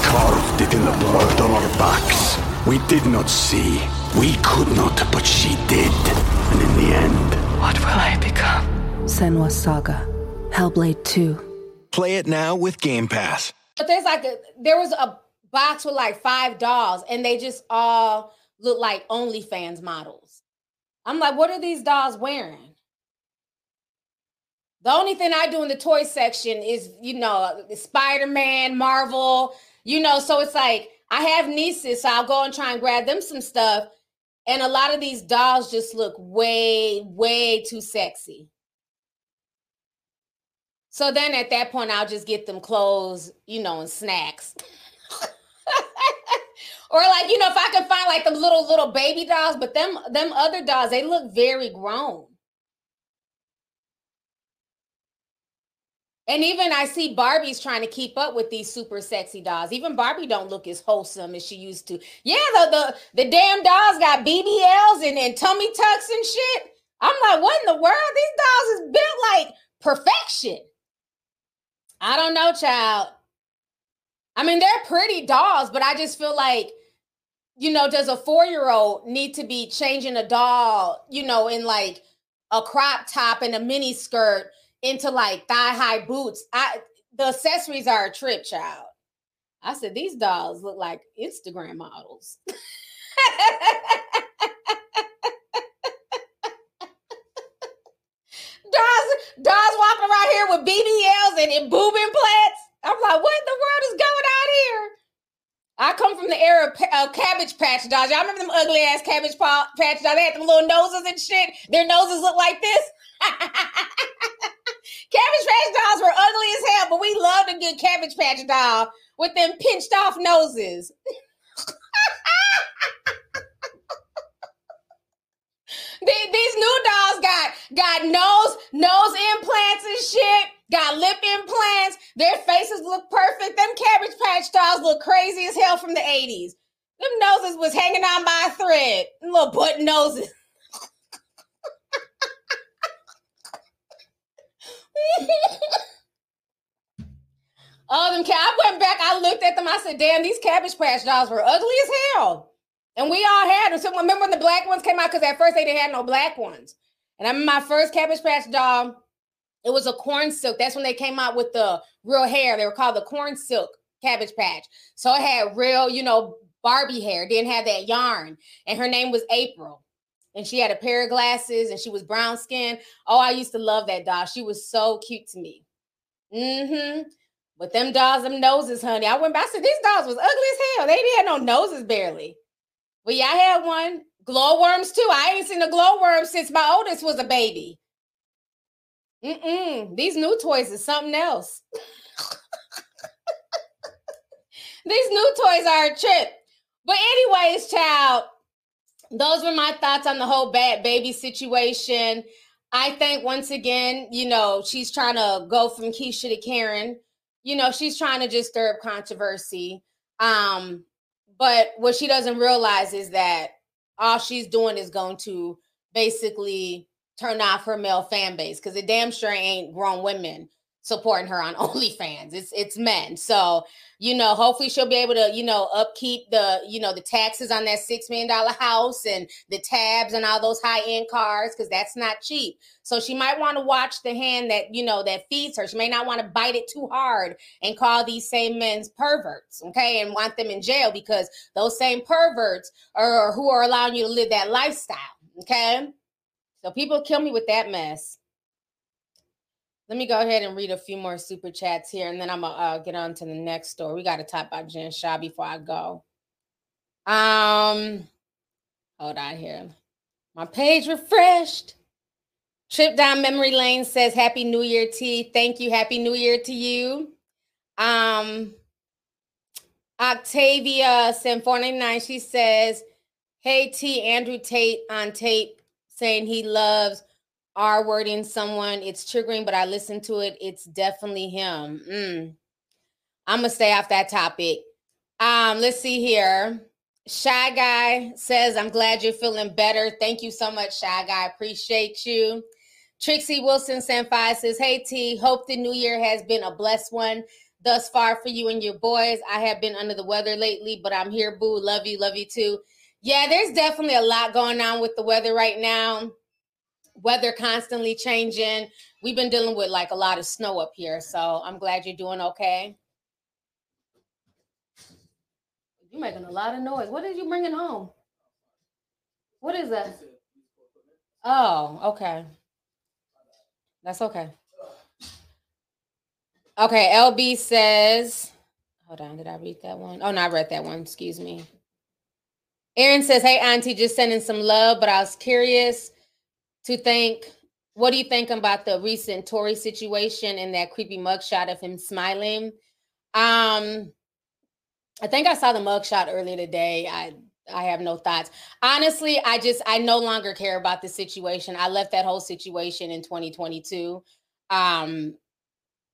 Carved it in the blood on our backs. We did not see. We could not, but she did. And in the end, What will I become? Senua Saga. Hellblade 2. Play it now with Game Pass. But there's like a there was a box with like five dolls, and they just all look like OnlyFans models. I'm like, what are these dolls wearing? The only thing I do in the toy section is, you know, Spider Man, Marvel, you know. So it's like I have nieces, so I'll go and try and grab them some stuff. And a lot of these dolls just look way, way too sexy. So then at that point, I'll just get them clothes, you know, and snacks. or like, you know, if I can find like the little little baby dolls, but them them other dolls, they look very grown. And even I see Barbie's trying to keep up with these super sexy dolls. Even Barbie don't look as wholesome as she used to. Yeah, the the, the damn dolls got BBLs and, and tummy tucks and shit. I'm like, what in the world? These dolls is built like perfection. I don't know, child. I mean, they're pretty dolls, but I just feel like, you know, does a four year old need to be changing a doll, you know, in like a crop top and a mini skirt into like thigh high boots? I the accessories are a trip, child. I said these dolls look like Instagram models. dolls, dolls walking around here with BBLs and, and boob implants. I'm like, what in the world is going on here? I come from the era of uh, Cabbage Patch dolls. Y'all remember them ugly ass Cabbage pa- Patch dolls? They had them little noses and shit. Their noses look like this. Cabbage Patch dolls were ugly as hell, but we loved to get Cabbage Patch doll with them pinched off noses. These, new dolls got got nose nose implants and shit. Got lip implants. Their faces look perfect. Them Cabbage Patch dolls look crazy as hell from the 80s. Them noses was hanging on by a thread. Little button noses. oh, them. Ca- I went back. I looked at them. I said, "Damn, these Cabbage Patch dolls were ugly as hell." And we all had them. So remember when the black ones came out? Because at first they didn't have no black ones. And I remember my first Cabbage Patch doll. It was a corn silk. That's when they came out with the real hair. They were called the corn silk Cabbage Patch. So it had real, you know, Barbie hair. Didn't have that yarn. And her name was April. And she had a pair of glasses and she was brown skin. Oh, I used to love that doll. She was so cute to me. Mm-hmm. But them dolls, them noses, honey. I went back. I said, these dolls was ugly as hell. They didn't have no noses barely. But yeah, I had one. Glowworms too. I ain't seen a glowworm since my oldest was a baby. Mm-mm. These new toys is something else. These new toys are a trip. But anyways, child, those were my thoughts on the whole Bhad Bhabie situation. I think once again, you know, she's trying to go from Keisha to Karen. You know, she's trying to just stir up controversy. Um, but what she doesn't realize is that all she's doing is going to basically turn off her male fan base because it damn sure ain't grown women supporting her on OnlyFans. It's it's men. So, you know, hopefully she'll be able to, you know, upkeep the, you know, the taxes on that six million dollar house and the tabs and all those high-end cars, because that's not cheap. So she might want to watch the hand that, you know, that feeds her. She may not want to bite it too hard and call these same men's perverts, okay, and want them in jail because those same perverts are who are allowing you to live that lifestyle. Okay. So people kill me with that mess. Let me go ahead and read a few more super chats here, and then I'm gonna uh, get on to the next story. We got to talk about Jen Shah before I go. Um, hold on here. My page refreshed. Trip down memory lane says Happy New Year, T. Thank you. Happy New Year to you. Um, Octavia Sem 499, she says, Hey T, Andrew Tate on tape saying he loves R wording someone. It's triggering, but I listen to it. It's definitely him. Mm. I'm gonna stay off that topic. Um, let's see here. Shy Guy says, I'm glad you're feeling better. Thank you so much, Shy Guy. Appreciate you. Trixie Wilson Senpai says, Hey T, hope the new year has been a blessed one thus far for you and your boys. I have been under the weather lately, but I'm here, boo. Love you, love you too. Yeah, there's definitely a lot going on with the weather right now. Weather constantly changing. We've been dealing with like a lot of snow up here, so I'm glad you're doing okay. You're making a lot of noise. What are you bringing home? What is that? Oh, okay. That's okay. Okay, LB says, hold on, did I read that one? Oh, no, I read that one. Excuse me. Aaron says, Hey, Auntie, just sending some love, but I was curious to think, what do you think about the recent Tory situation and that creepy mugshot of him smiling? Um, I think I saw the mugshot earlier today. I I have no thoughts. Honestly, I just I no longer care about the situation. I left that whole situation in 2022. Um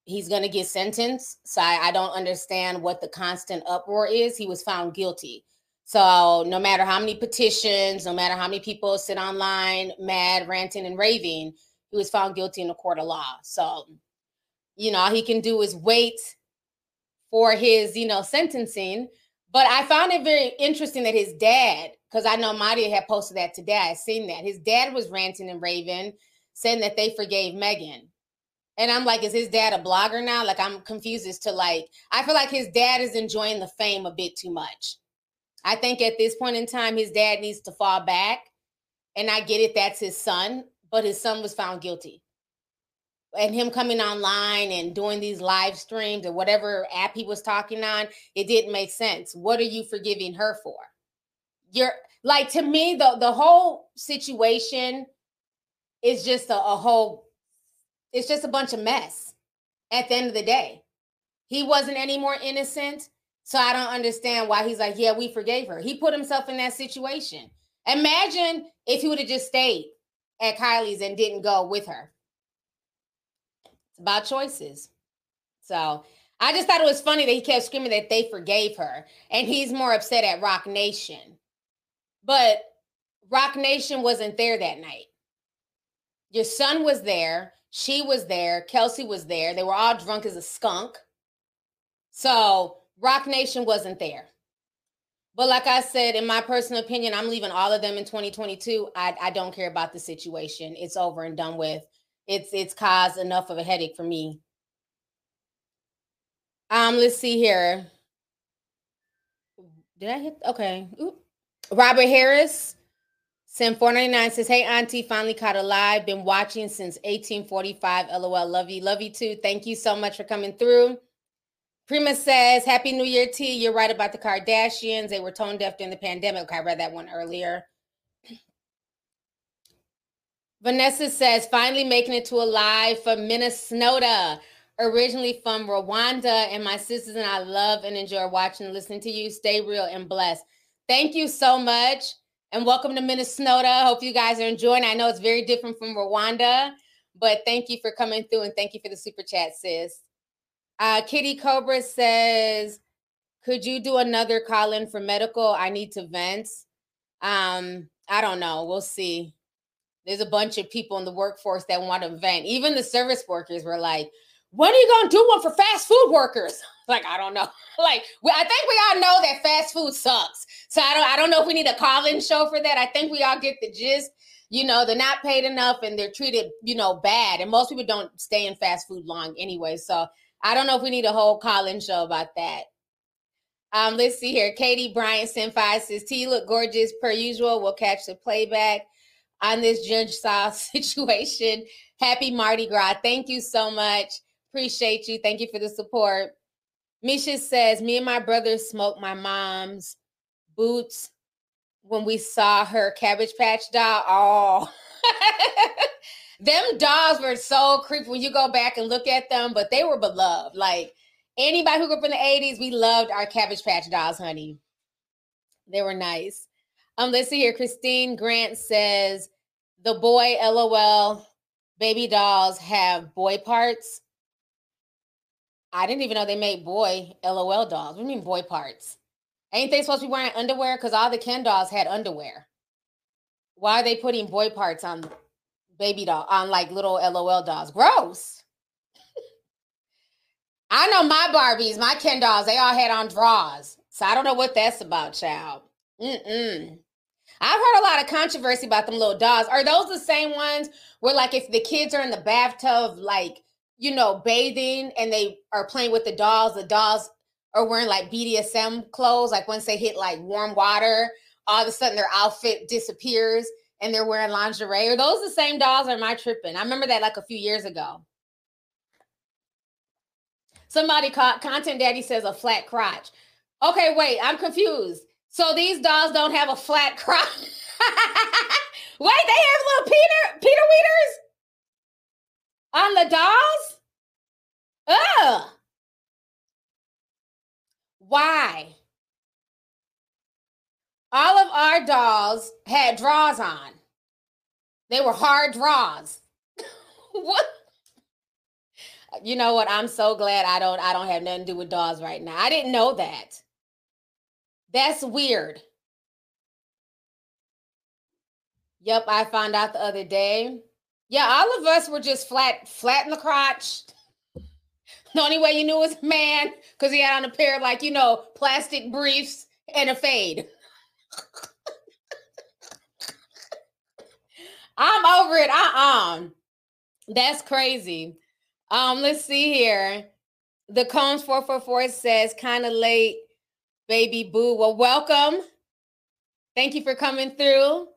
he's gonna get sentenced. So I, I don't understand what the constant uproar is. He was found guilty. So no matter how many petitions, no matter how many people sit online mad, ranting and raving, he was found guilty in the court of law. So, you know, all he can do is wait for his, you know, sentencing. But I found it very interesting that his dad, because I know Madia had posted that today. I seen that his dad was ranting and raving, saying that they forgave Megan. And I'm like, is his dad a blogger now? Like, I'm confused as to like, I feel like his dad is enjoying the fame a bit too much. I think at this point in time, his dad needs to fall back. And I get it, that's his son, but his son was found guilty and him coming online and doing these live streams or whatever app he was talking on, it didn't make sense. What are you forgiving her for? You're like to me, the the whole situation is just a, a whole, it's just a bunch of mess at the end of the day. He wasn't any more innocent. So I don't understand why he's like, yeah, we forgave her. He put himself in that situation. Imagine if he would have just stayed at Kylie's and didn't go with her it's about choices. So I just thought it was funny that he kept screaming that they forgave her. And he's more upset at Roc Nation. But Roc Nation wasn't there that night. Your son was there. She was there. Kelsey was there. They were all drunk as a skunk. So Roc Nation wasn't there. But like I said, in my personal opinion, I'm leaving all of them in 2022. I, I don't care about the situation. It's over and done with it's it's caused enough of a headache for me. Um, let's see here. Did I hit? Okay. Oop. Robert Harris, Sim 499 says, Hey, Auntie, finally caught a live. Been watching since 1845. LOL. Love you. Love you too. Thank you so much for coming through. Prima says, Happy New Year, T. You're right about the Kardashians. They were tone deaf during the pandemic. Okay, I read that one earlier. Vanessa says, finally making it to a live from Minnesota, originally from Rwanda. And my sisters and I love and enjoy watching and listening to you. Stay real and blessed. Thank you so much. And welcome to Minnesota. Hope you guys are enjoying. I know it's very different from Rwanda, but thank you for coming through and thank you for the super chat, sis. Uh, Kitty Cobra says, could you do another call in for medical? I need to vent. Um, I don't know. We'll see there's a bunch of people in the workforce that want to vent. Even the service workers were like, when are you going to do one for fast food workers? Like, I don't know. Like, we, I think we all know that fast food sucks. So I don't, I don't know if we need a call-in show for that. I think we all get the gist. You know, they're not paid enough and they're treated, you know, bad. And most people don't stay in fast food long anyway. So I don't know if we need a whole call-in show about that. Um, let's see here. Katie Bryant Senpai says, T look gorgeous per usual. We'll catch the playback on this Saul situation. Happy Mardi Gras. Thank you so much. Appreciate you. Thank you for the support. Misha says, Me and my brother smoked my mom's boots when we saw her Cabbage Patch doll. Oh, them dolls were so creepy when you go back and look at them, but they were beloved. Like anybody who grew up in the 80s, we loved our Cabbage Patch dolls, honey. They were nice. Um, let's see here. Christine Grant says the boy LOL baby dolls have boy parts. I didn't even know they made boy LOL dolls. What do you mean boy parts? Ain't they supposed to be wearing underwear? Because all the Ken dolls had underwear. Why are they putting boy parts on baby doll on like little LOL dolls? Gross. I know my Barbies, my Ken dolls, they all had on drawers. So I don't know what that's about, child. Mm-mm. I've heard a lot of controversy about them little dolls. Are those the same ones where, like, if the kids are in the bathtub, like, you know, bathing and they are playing with the dolls, the dolls are wearing like BDSM clothes. Like, once they hit like warm water, all of a sudden their outfit disappears and they're wearing lingerie. Are those the same dolls or am I tripping? I remember that like a few years ago. Somebody caught Content Daddy says a flat crotch. Okay, wait, I'm confused. So these dolls don't have a flat crotch. wait, they have little Peter Peter Weeders on the dolls? Ugh. Why? All of our dolls had draws on. They were hard draws. what? You know what? I'm so glad I don't I don't have nothing to do with dolls right now. I didn't know that. That's weird. Yep, I found out the other day. Yeah, all of us were just flat, flat in the crotch. The only way you knew was man, because he had on a pair of like, you know, plastic briefs and a fade. I'm over it. Uh-uh. That's crazy. Um, let's see here. The Combs 444 says kind of late baby boo. Well, welcome. Thank you for coming through.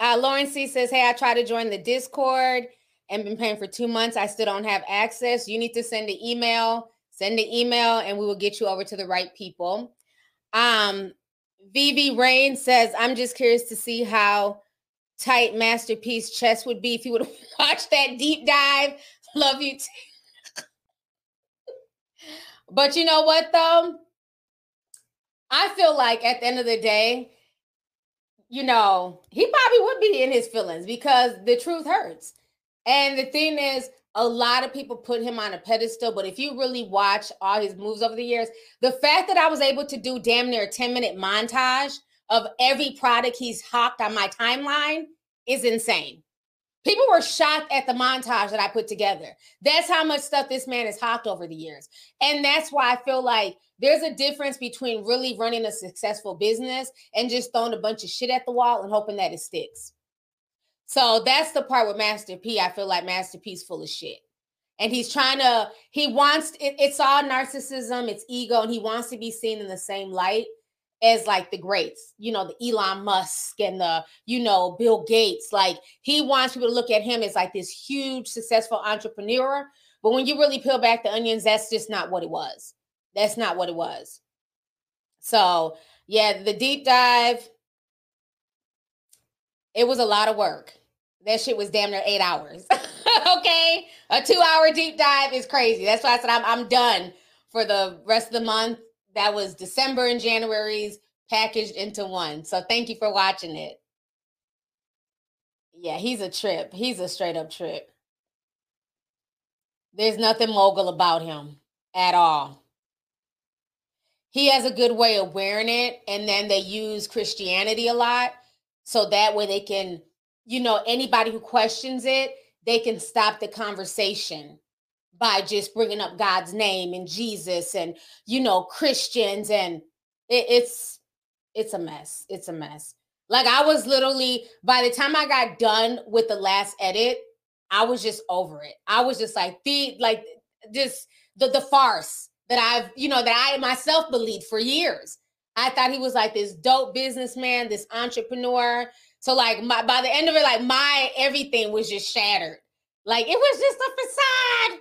Uh, Lauren C says, Hey, I tried to join the Discord and been paying for two months. I still don't have access. You need to send an email. Send the email and we will get you over to the right people. Um, Vivi Rain says, I'm just curious to see how tight Master P's chest would be if you would watch that deep dive. Love you. Too. but you know what though? I feel like at the end of the day, you know, he probably would be in his feelings because the truth hurts. And the thing is, a lot of people put him on a pedestal, but if you really watch all his moves over the years, the fact that I was able to do damn near a 10 minute montage of every product he's hawked on my timeline is insane. People were shocked at the montage that I put together. That's how much stuff this man has hawked over the years. And that's why I feel like there's a difference between really running a successful business and just throwing a bunch of shit at the wall and hoping that it sticks. So that's the part with Master P. I feel like Master P's full of shit. And he's trying to, he wants, it, it's all narcissism, it's ego, and he wants to be seen in the same light as like the greats, you know, the Elon Musk and the, you know, Bill Gates. Like he wants people to look at him as like this huge, successful entrepreneur. But when you really peel back the onions, that's just not what it was. That's not what it was. So, yeah, the deep dive, it was a lot of work. That shit was damn near eight hours. okay. A two hour deep dive is crazy. That's why I said I'm, I'm done for the rest of the month. That was December and January's packaged into one. So thank you for watching it. Yeah, he's a trip. He's a straight up trip. There's nothing mogul about him at all he has a good way of wearing it and then they use christianity a lot so that way they can you know anybody who questions it they can stop the conversation by just bringing up god's name and jesus and you know christians and it, it's it's a mess it's a mess like i was literally by the time i got done with the last edit i was just over it i was just like the like just the the farce that I've, you know, that I myself believed for years. I thought he was like this dope businessman, this entrepreneur. So like my by the end of it, like my everything was just shattered. Like it was just a facade.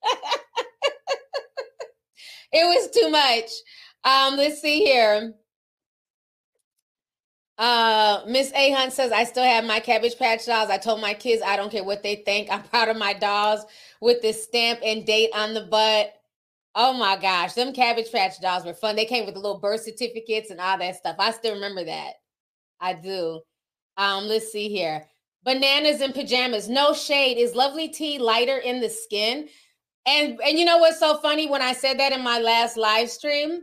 it was too much. Um, let's see here. Uh, Miss A Hunt says, I still have my cabbage patch dolls. I told my kids I don't care what they think. I'm proud of my dolls with this stamp and date on the butt. Oh my gosh, them Cabbage Patch dolls were fun. They came with the little birth certificates and all that stuff. I still remember that. I do. Um, let's see here. Bananas and pajamas. No shade. Is lovely tea lighter in the skin? And and you know what's so funny when I said that in my last live stream?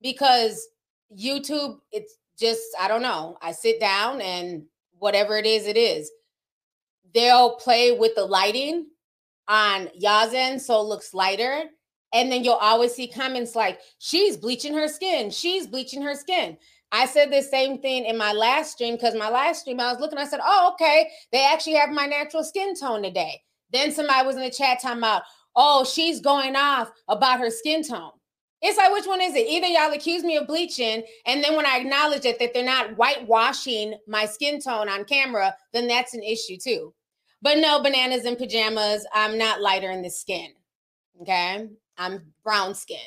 Because YouTube, it's just, I don't know. I sit down and whatever it is, it is. They'll play with the lighting on Yazen so it looks lighter. And then you'll always see comments like, she's bleaching her skin. She's bleaching her skin. I said the same thing in my last stream because my last stream, I was looking, I said, oh, okay, they actually have my natural skin tone today. Then somebody was in the chat talking about, oh, she's going off about her skin tone. It's like, which one is it? Either y'all accuse me of bleaching, and then when I acknowledge it, that they're not whitewashing my skin tone on camera, then that's an issue too. But no, bananas and pajamas, I'm not lighter in the skin. Okay. I'm brown skin.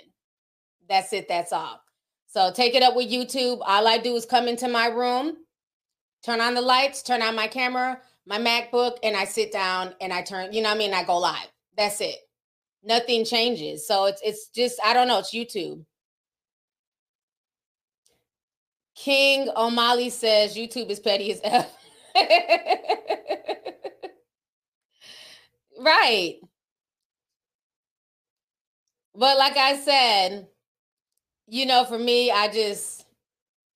That's it. That's all. So take it up with YouTube. All I do is come into my room, turn on the lights, turn on my camera, my MacBook, and I sit down and I turn, you know I mean? I go live. That's it. Nothing changes. So it's it's just, I don't know, it's YouTube. King O'Malley says YouTube is petty as F. right. But like I said, you know, for me, I just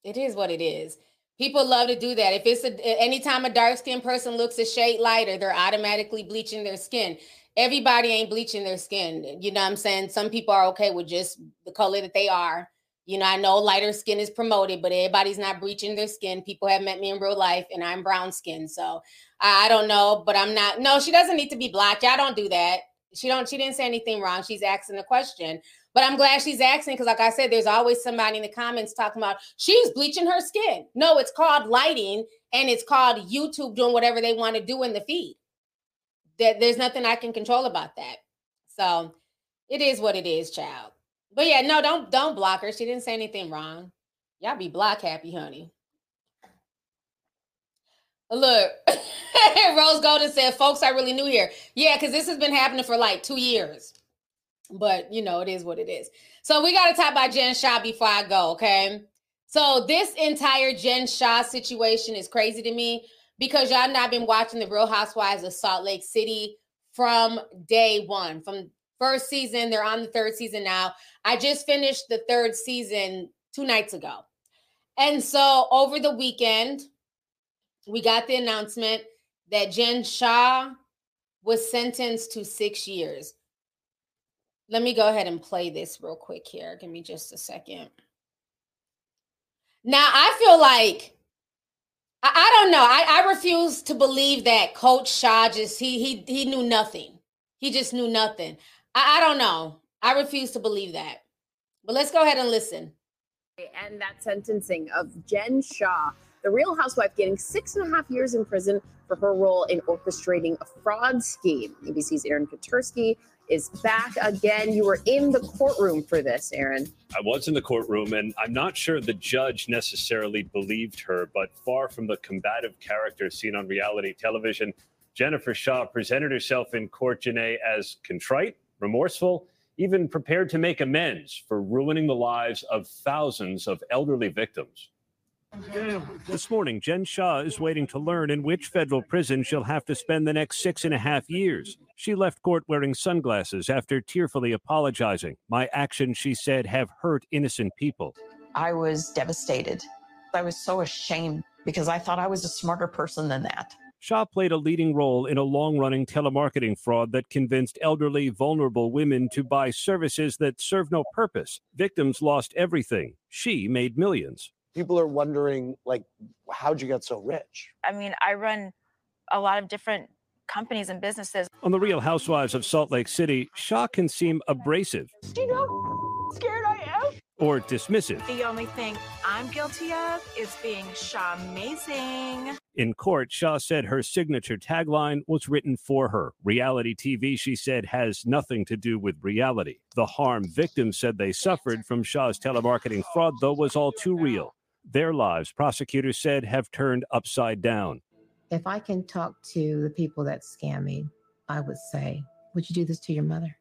it is what it is. People love to do that. If it's a anytime a dark skinned person looks a shade lighter, they're automatically bleaching their skin. Everybody ain't bleaching their skin. You know what I'm saying? Some people are okay with just the color that they are. You know, I know lighter skin is promoted, but everybody's not bleaching their skin. People have met me in real life, and I'm brown skin, so I, don't know. But I'm not. No, she doesn't need to be black. Y'all don't do that. She don't. She didn't say anything wrong. She's asking a question. But I'm glad she's asking because, like I said, there's always somebody in the comments talking about she's bleaching her skin. No, it's called lighting and it's called YouTube doing whatever they want to do in the feed. That there's nothing I can control about that. So it is what it is, child. But yeah, no, don't don't block her. She didn't say anything wrong. Y'all be block happy, honey. Look, Rose Golden said, folks, I really new here. Yeah, because this has been happening for like two years but you know, it is what it is. So we got to talk about Jen Shah before I go, okay? So this entire Jen Shah situation is crazy to me because y'all not been watching the Real Housewives of Salt Lake City from day one, from first season. They're on the third season now. I just finished the third season two nights ago. And so over the weekend, we got the announcement that Jen Shah was sentenced to six years. Let me go ahead and play this real quick here. Give me just a second. Now, I feel like I, I don't know. I, I refuse to believe that Coach Shah just he he he knew nothing. He just knew nothing. I, I don't know. I refuse to believe that. But let's go ahead and listen. And that sentencing of Jen Shah, the real housewife, getting six and a half years in prison for her role in orchestrating a fraud scheme. ABC's Aaron Katersky is back again. You were in the courtroom for this, Aaron. I was in the courtroom, and I'm not sure the judge necessarily believed her, but far from the combative character seen on reality television, Jennifer Shah presented herself in court, Janae, as contrite, remorseful, even prepared to make amends for ruining the lives of thousands of elderly victims. This morning, Jen Shah is waiting to learn in which federal prison she'll have to spend the next six and a half years. She left court wearing sunglasses after tearfully apologizing. My actions, she said, have hurt innocent people. I was devastated. I was so ashamed because I thought I was a smarter person than that. Shah played a leading role in a long running telemarketing fraud that convinced elderly, vulnerable women to buy services that serve no purpose. Victims lost everything. She made millions people are wondering like how'd you get so rich i mean i run a lot of different companies and businesses on the real housewives of salt lake city shah can seem abrasive do you know how scared i am or dismissive the only thing i'm guilty of is being shah amazing in court, Shah said her signature tagline was written for her. Reality TV, she said, has nothing to do with reality. The harm victims said they suffered from Shah's telemarketing fraud, though, was all too real. Their lives, prosecutors said, have turned upside down. If I can talk to the people that scam me, I would say, Would you do this to your mother?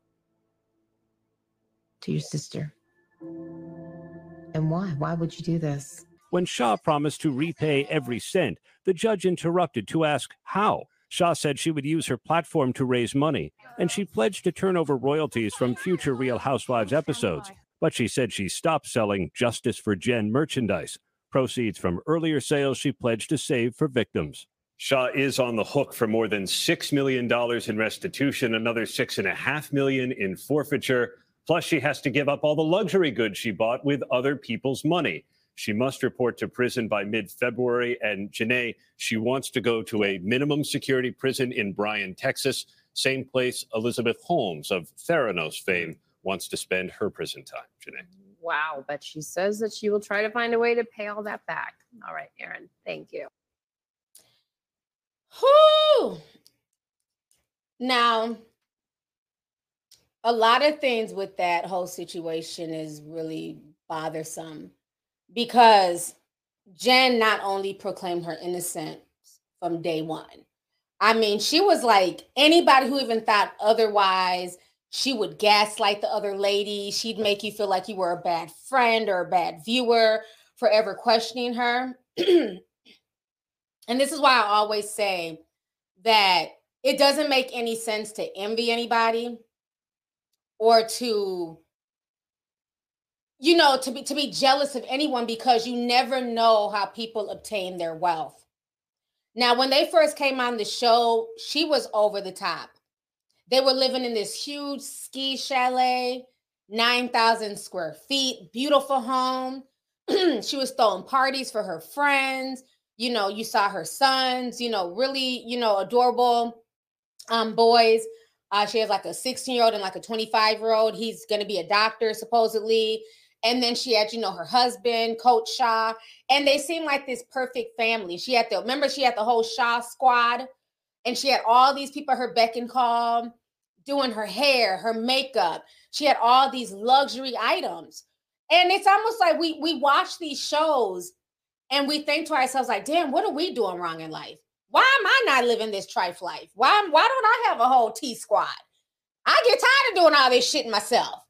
To your sister? And why? Why would you do this? When Shah promised to repay every cent, the judge interrupted to ask how. Shah said she would use her platform to raise money, and she pledged to turn over royalties from future Real Housewives episodes. but she said she stopped selling Justice for Jen merchandise. Proceeds from earlier sales she pledged to save for victims. Shah is on the hook for more than $6 million in restitution, another 6.5 million in forfeiture. Plus, she has to give up all the luxury goods she bought with other people's money. She must report to prison by mid February. And Janae, she wants to go to a minimum security prison in Bryan, Texas, same place Elizabeth Holmes of Theranos fame wants to spend her prison time. Janae. Wow, but she says that she will try to find a way to pay all that back. All right, Aaron, thank you. Whew. Now, a lot of things with that whole situation is really bothersome because Jen not only proclaimed her innocence from day one. I mean, she was like anybody who even thought otherwise, she would gaslight the other lady. She'd make you feel like you were a bad friend or a bad viewer, forever questioning her. and this is why I always say that it doesn't make any sense to envy anybody or to you know to be to be jealous of anyone because you never know how people obtain their wealth now when they first came on the show she was over the top they were living in this huge ski chalet 9000 square feet beautiful home she was throwing parties for her friends you know you saw her sons you know really you know adorable um boys uh, she has like a 16 year old and like a 25 year old. He's going to be a doctor, supposedly. And then she had, you know, her husband, Coach Shah, and they seem like this perfect family. She had the remember she had the whole Shah squad, and she had all these people her beck and call, doing her hair, her makeup. She had all these luxury items, and it's almost like we we watch these shows, and we think to ourselves like, "Damn, what are we doing wrong in life? Why am I not living this trife life? Why why don't I have a whole T squad? I get tired of doing all this shit myself."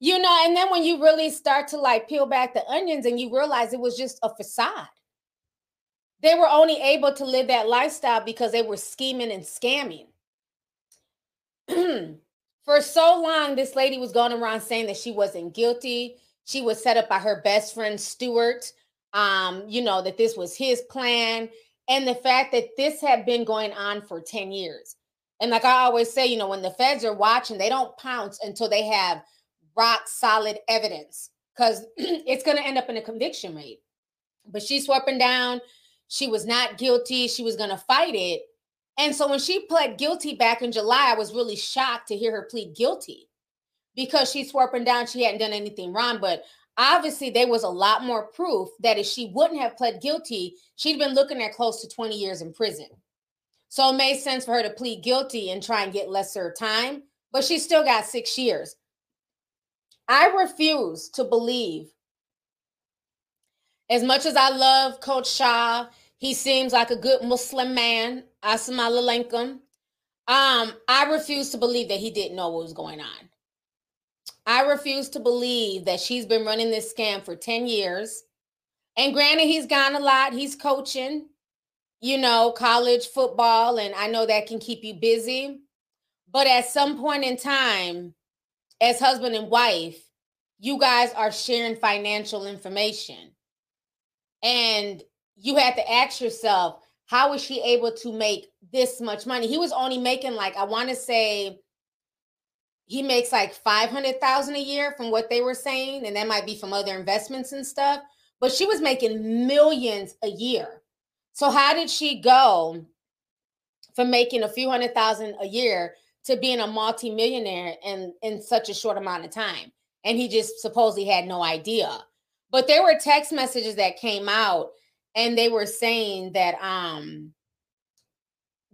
You know, and then when you really start to like peel back the onions and you realize it was just a facade. They were only able to live that lifestyle because they were scheming and scamming. For so long, this lady was going around saying that she wasn't guilty. She was set up by her best friend, Stuart. Um, you know, that this was his plan. And the fact that this had been going on for 10 years. And like I always say, you know, when the feds are watching, they don't pounce until they have rock solid evidence because it's going to end up in a conviction rate. But she's sweeping down. She was not guilty. She was going to fight it. And so when she pled guilty back in July, I was really shocked to hear her plead guilty because she's sweeping down. She hadn't done anything wrong. But obviously, there was a lot more proof that if she wouldn't have pled guilty, she'd been looking at close to 20 years in prison. So it made sense for her to plead guilty and try and get lesser time. But she still got six years. I refuse to believe. As much as I love Coach Shah, he seems like a good Muslim man. Assalamu alaikum. Um, I refuse to believe that he didn't know what was going on. I refuse to believe that she's been running this scam for 10 years. And granted, he's gone a lot. He's coaching, you know, college football, and I know that can keep you busy. But at some point in time, as husband and wife, you guys are sharing financial information. And you have to ask yourself, how is she able to make this much money? He was only making like, I want to say he makes like 500,000 a year from what they were saying. And that might be from other investments and stuff. But she was making millions a year. So how did she go from making a few hundred thousand a year to being a multimillionaire in in such a short amount of time and he just supposedly had no idea but there were text messages that came out and they were saying that um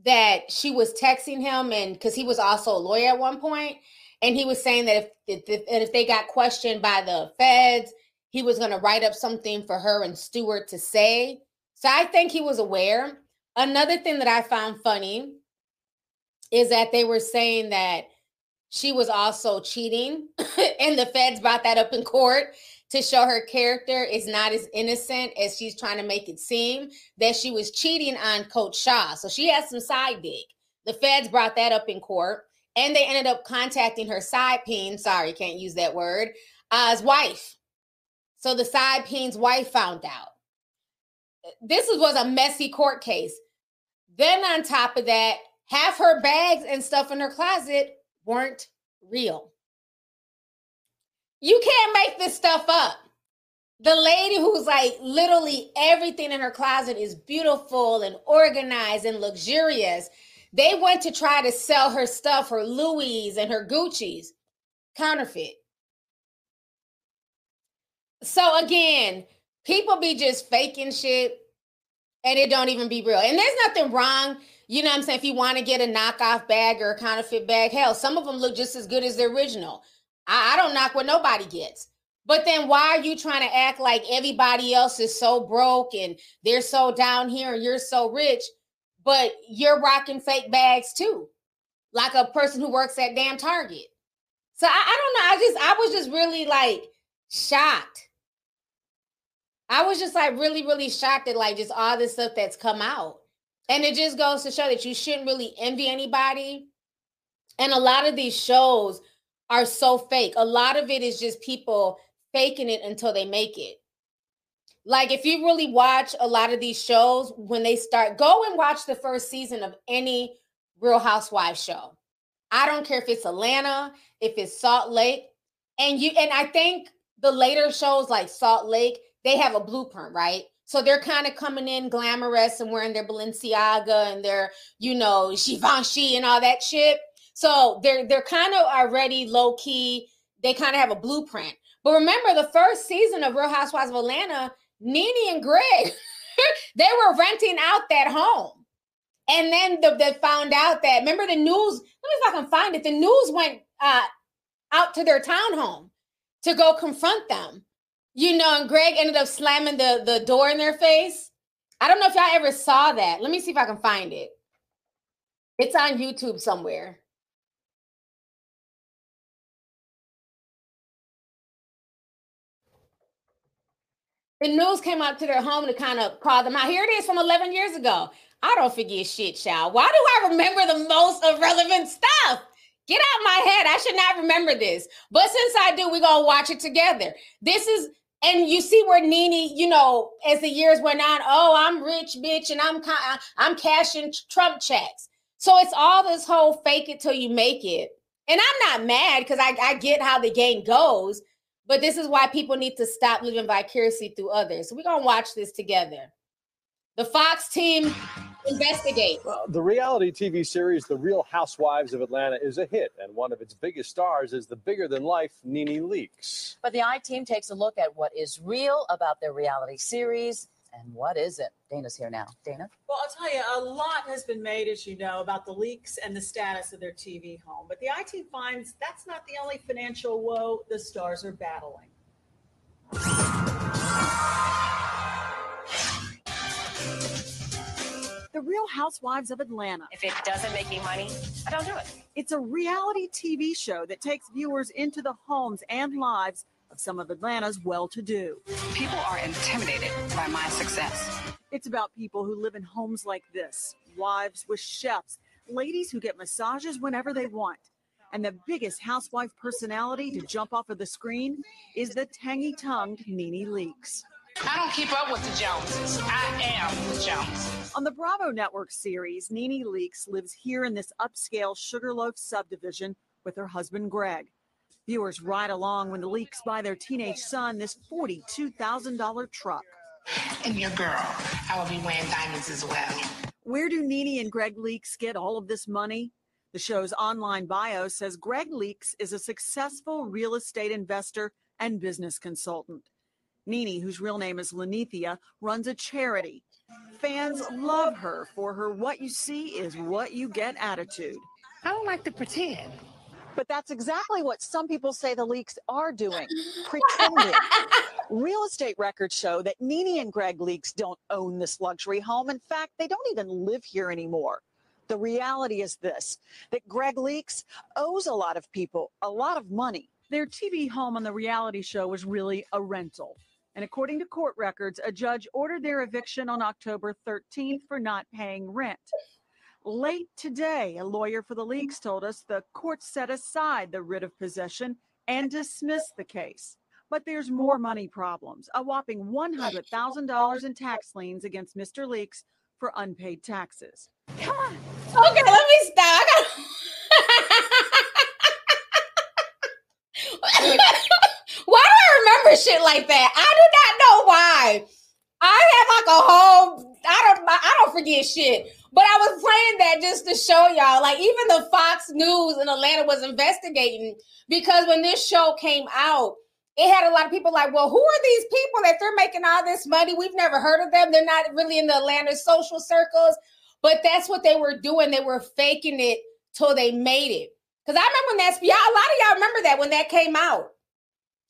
that she was texting him and because he was also a lawyer at one point and he was saying that if if, if they got questioned by the feds he was going to write up something for her and Stuart to say. So i think he was aware. Another thing that i found funny is that they were saying that she was also cheating, and the feds brought that up in court to show her character is not as innocent as she's trying to make it seem that she was cheating on Coach Shah. So she has some side dig. The feds brought that up in court, and they ended up contacting her side peen. Sorry, can't use that word. uh, his wife. So the side peen's wife found out. This was a messy court case. Then on top of that, half her bags and stuff in her closet weren't real. You can't make this stuff up. The lady who's like literally everything in her closet is beautiful and organized and luxurious. They went to try to sell her stuff, her Louis and her Gucci's, counterfeit. So again, people be just faking shit and it don't even be real. And there's nothing wrong, you know what I'm saying? If you want to get a knockoff bag or a counterfeit bag, hell, some of them look just as good as the original. I, I don't knock what nobody gets. But then why are you trying to act like everybody else is so broke and they're so down here and you're so rich, but you're rocking fake bags too, like a person who works at damn Target. So I, I don't know. I just I was just really like shocked I was just like really, really shocked at like just all this stuff that's come out. And it just goes to show that you shouldn't really envy anybody. And a lot of these shows are so fake. A lot of it is just people faking it until they make it. Like if you really watch a lot of these shows, when they start, go and watch the first season of any Real Housewives show. I don't care if it's Atlanta, if it's Salt Lake, and you and I think the later shows like Salt Lake, they have a blueprint, right? So they're kind of coming in glamorous and wearing their Balenciaga and their, you know, Givenchy and all that shit. So they're they're kind of already low key. They kind of have a blueprint. But remember, the first season of Real Housewives of Atlanta, Nene and Greg, they were renting out that home. And then the, they found out that remember the news. Let me see if I can find it. The news went uh, out to their townhome to go confront them. You know, and Greg ended up slamming the, the door in their face. I don't know if y'all ever saw that. Let me see if I can find it. It's on YouTube somewhere. The news came out to their home to kind of call them out. Here it is from 11 years ago. I don't forget shit, child. Why do I remember the most irrelevant stuff? Get out my head. I should not remember this. But since I do, we're going to watch it together. This is and you see where Nene, you know, as the years went on, oh, I'm rich, bitch, and I'm I'm cashing Trump checks. So it's all this whole fake it till you make it. And I'm not mad because I, I get how the game goes, but this is why people need to stop living vicariously through others. So we're gonna watch this together. The Fox team investigate. Well, the reality TV series The Real Housewives of Atlanta is a hit, and one of its biggest stars is the bigger than life Nene Leakes. But the I team takes a look at what is real about their reality series and what is it? Dana's here now. Dana? Well, I'll tell you, a lot has been made, as you know, about the Leakes and the status of their TV home. But the IT finds that's not the only financial woe the stars are battling. The Real Housewives of Atlanta. If it doesn't make me money, I don't do it. It's a reality TV show that takes viewers into the homes and lives of some of Atlanta's well to do. People are intimidated by my success. It's about people who live in homes like this wives with chefs, ladies who get massages whenever they want. And the biggest housewife personality to jump off of the screen is the tangy tongued Nene Leakes. I don't keep up with the Joneses. I am the Joneses. On the Bravo Network series, Nene Leakes lives here in this upscale Sugarloaf subdivision with her husband Greg. Viewers ride along when the Leakes buy their teenage son this $42,000 truck. And your girl, I will be wearing diamonds as well. Where do Nene and Greg Leakes get all of this money? The show's online bio says Greg Leakes is a successful real estate investor and business consultant. Nene, whose real name is Linnethia, runs a charity. Fans love her for her what you see is what you get attitude. I don't like to pretend. But that's exactly what some people say the Leakes are doing pretending. Real estate records show that Nene and Greg Leakes don't own this luxury home. In fact, they don't even live here anymore. The reality is this that Greg Leakes owes a lot of people a lot of money. Their TV home on the reality show was really a rental. And according to court records, a judge ordered their eviction on October 13th for not paying rent. Late today, a lawyer for the mm. Leakes told us the court set aside the writ of possession and dismissed the case. But there's more money problems. A whopping $100,000 in tax liens against Mr. Leakes for unpaid taxes. Come on. Okay, let me stop. Why do I remember shit like that? I do not know why. I have like a whole I don't I don't forget shit. But I was playing that just to show y'all. Like even the Fox News in Atlanta was investigating because when this show came out, it had a lot of people like, well, who are these people that they're making all this money? We've never heard of them. They're not really in the Atlanta social circles. But that's what they were doing. They were faking it till they made it. Because I remember when that's yeah, a lot of y'all remember that when that came out.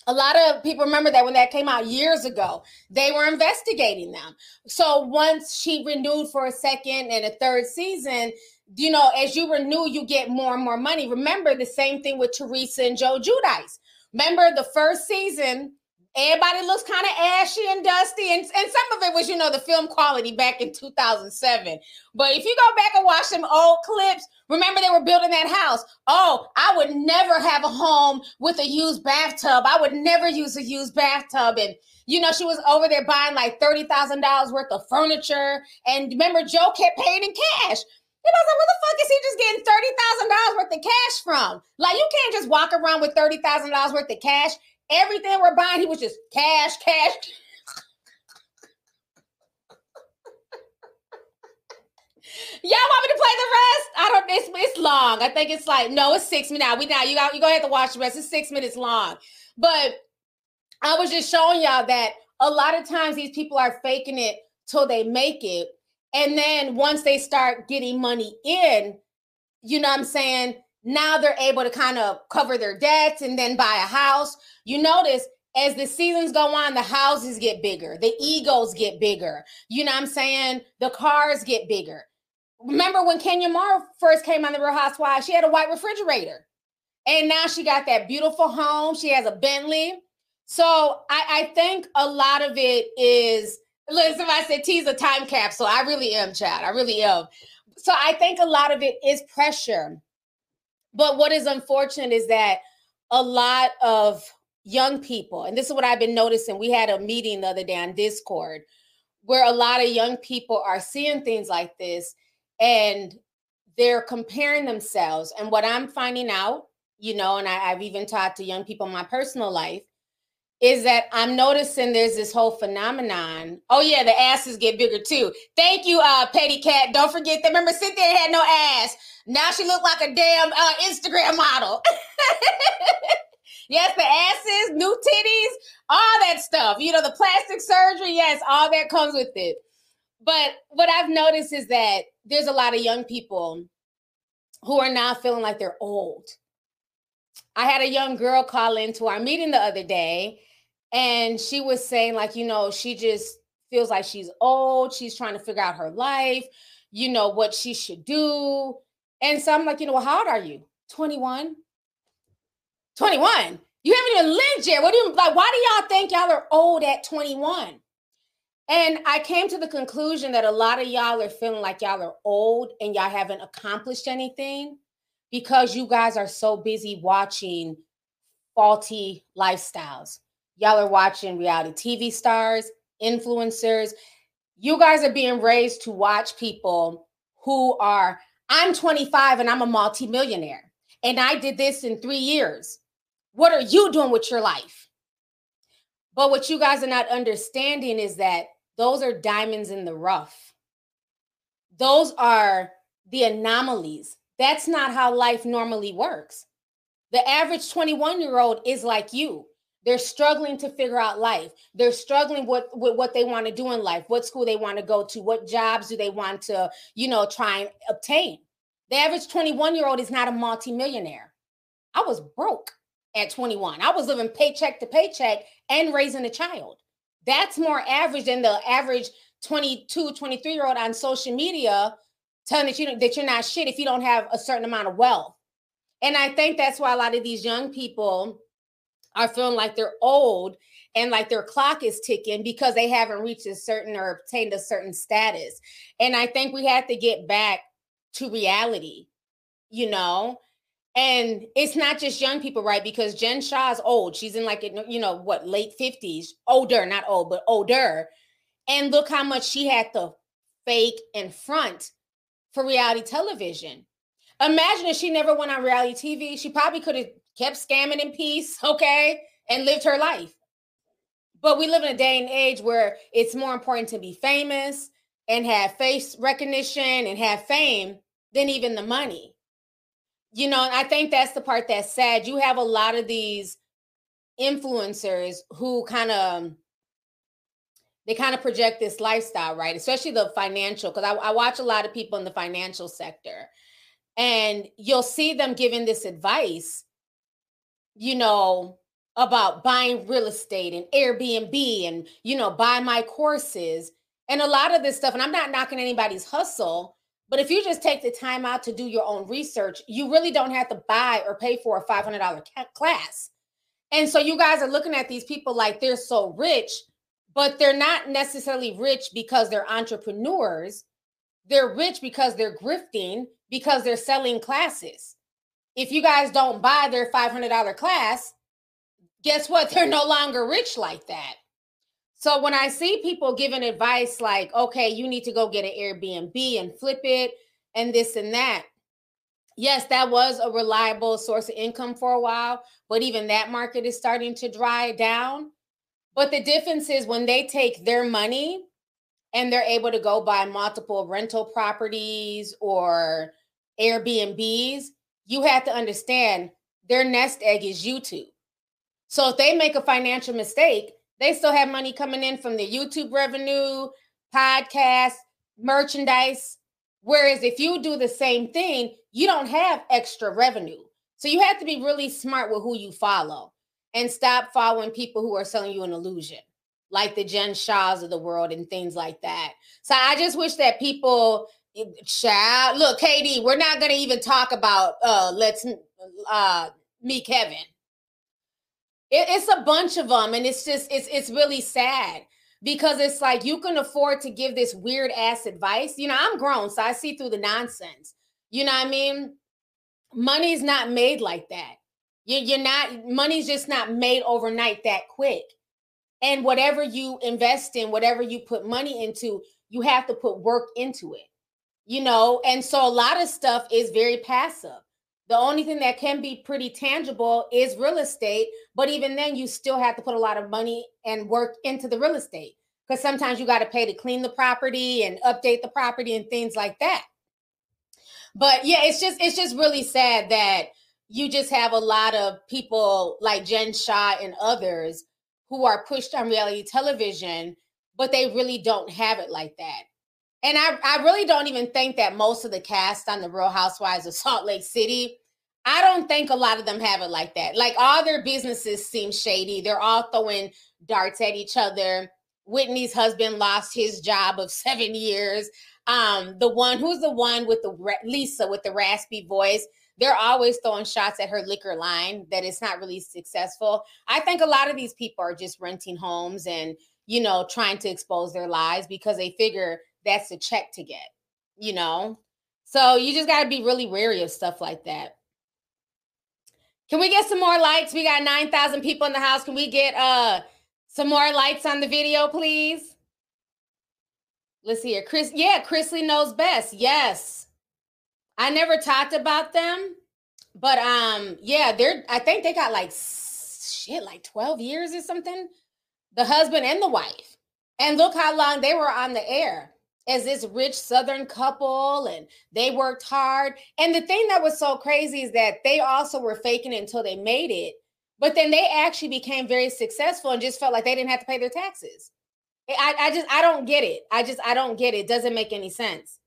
A lot of people remember that when that came out years ago, they were investigating them. So once she renewed for a second and a third season, you know, as you renew, you get more and more money. Remember the same thing with Teresa and Joe Giudice. Remember the first season, everybody looks kind of ashy and dusty, and, and some of it was, you know, the film quality back in 2007. But if you go back and watch some old clips, remember they were building that house. Oh, I would never have a home with a used bathtub. I would never use a used bathtub. And you know, she was over there buying like $30,000 worth of furniture. And remember, Joe kept paying in cash. And I was like, where the fuck is he just getting thirty thousand dollars worth of cash from? Like, you can't just walk around with thirty thousand dollars worth of cash. Everything we're buying, he was just cash, cash. Y'all want me to play the rest? I don't. It's it's long. I think it's like no, it's six minutes. Now we now you got you go ahead to watch the rest. It's six minutes long. But I was just showing y'all that a lot of times these people are faking it till they make it and then once they start getting money in, you know what I'm saying? Now they're able to kind of cover their debts and then buy a house. You notice as the seasons go on, the houses get bigger, the egos get bigger. You know what I'm saying? The cars get bigger. Remember when Kenya Moore first came on the Real Housewives, she had a white refrigerator. And now she got that beautiful home. She has a Bentley. So I, I think a lot of it is Listen, I said tease a time capsule. I really am, Chad. I really am. So I think a lot of it is pressure. But what is unfortunate is that a lot of young people, and this is what I've been noticing. We had a meeting the other day on Discord where a lot of young people are seeing things like this and they're comparing themselves. And what I'm finding out, you know, and I, have even talked to young people in my personal life, is that I'm noticing there's this whole phenomenon. Oh yeah, the asses get bigger too. Thank you, uh, Petty Cat. Don't forget that. Remember, Cynthia had no ass. Now she looked like a damn uh, Instagram model. yes, the asses, new titties, all that stuff. You know, the plastic surgery. Yes, all that comes with it. But what I've noticed is that there's a lot of young people who are now feeling like they're old. I had a young girl call into our meeting the other day and she was saying like you know she just feels like she's old she's trying to figure out her life you know what she should do and so i'm like you know well, how old are you 21 21 you haven't even lived yet what do you like why do y'all think y'all are old at 21 and i came to the conclusion that a lot of y'all are feeling like y'all are old and y'all haven't accomplished anything because you guys are so busy watching faulty lifestyles Y'all are watching reality TV stars, influencers. You guys are being raised to watch people who are, I'm 25 and I'm a multimillionaire. And I did this in three years. What are you doing with your life? But what you guys are not understanding is that those are diamonds in the rough. Those are the anomalies. That's not how life normally works. The average 21 year old is like you. They're struggling to figure out life. They're struggling with, with what they want to do in life, what school they want to go to, what jobs do they want to, you know, try and obtain. The average 21 year old is not a multimillionaire. I was broke at 21. I was living paycheck to paycheck and raising a child. That's more average than the average 22, 23 year old on social media telling that you that you're not shit if you don't have a certain amount of wealth. And I think that's why a lot of these young people are feeling like they're old and like their clock is ticking because they haven't reached a certain or obtained a certain status. And I think we have to get back to reality, you know. And it's not just young people, right? Because Jen Shah is old. She's in like, you know, what, late 50s, older, not old, but older. And look how much she had to fake and front for reality television. Imagine if she never went on reality TV, she probably could have kept scamming in peace, okay, and lived her life. But we live in a day and age where it's more important to be famous and have face recognition and have fame than even the money. You know, I think that's the part that's sad. You have a lot of these influencers who kind of they kind of project this lifestyle, right? Especially the financial, because I, I, watch a lot of people in the financial sector, and you'll see them giving this advice, you know, about buying real estate and Airbnb and, you know, buy my courses and a lot of this stuff. And I'm not knocking anybody's hustle, but if you just take the time out to do your own research, you really don't have to buy or pay for a $500 class. And so you guys are looking at these people like they're so rich, but they're not necessarily rich because they're entrepreneurs. They're rich because they're grifting, because they're selling classes. If you guys don't buy their $500 class, guess what? They're no longer rich like that. So when I see people giving advice like, okay, you need to go get an Airbnb and flip it and this and that. Yes, that was a reliable source of income for a while, but even that market is starting to dry down. But the difference is when they take their money and they're able to go buy multiple rental properties or Airbnbs, you have to understand their nest egg is YouTube. So if they make a financial mistake, they still have money coming in from the YouTube revenue, podcast, merchandise. Whereas if you do the same thing, you don't have extra revenue. So you have to be really smart with who you follow and stop following people who are selling you an illusion, like the Jen Shahs of the world and things like that. So I just wish that people child look, Katie, we're not gonna even talk about uh let's uh meet Kevin it, it's a bunch of them, and it's just it's it's really sad because it's like you can afford to give this weird ass advice. You know, I'm grown, so I see through the nonsense. You know what I mean? Money's not made like that. You, you're not money's just not made overnight that quick. And whatever you invest in, whatever you put money into, you have to put work into it. You know, and so a lot of stuff is very passive. The only thing that can be pretty tangible is real estate. But even then, you still have to put a lot of money and work into the real estate because sometimes you got to pay to clean the property and update the property and things like that. But yeah, it's just it's just really sad that you just have a lot of people like Jen Shah and others who are pushed on reality television, but they really don't have it like that. And I, I really don't even think that most of the cast on the Real Housewives of Salt Lake City, I don't think a lot of them have it like that. Like all their businesses seem shady. They're all throwing darts at each other. Whitney's husband lost his job of seven years. Um, the one who's the one with the Lisa with the raspy voice, they're always throwing shots at her liquor line that it's not really successful. I think a lot of these people are just renting homes and you know trying to expose their lives because they figure that's a check to get, you know? So you just got to be really wary of stuff like that. Can we get some more lights? We got 9,000 people in the house. Can we get uh some more lights on the video, please? Let's here. Chris, yeah, Chrisley knows best. Yes. I never talked about them, but um, yeah, they're I think they got like shit, like 12 years or something. The husband and the wife. And look how long they were on the air as this rich southern couple and they worked hard. And the thing that was so crazy is that they also were faking it until they made it but then they actually became very successful and just felt like they didn't have to pay their taxes. I, I just i don't get it. I just i don't get it. it doesn't make any sense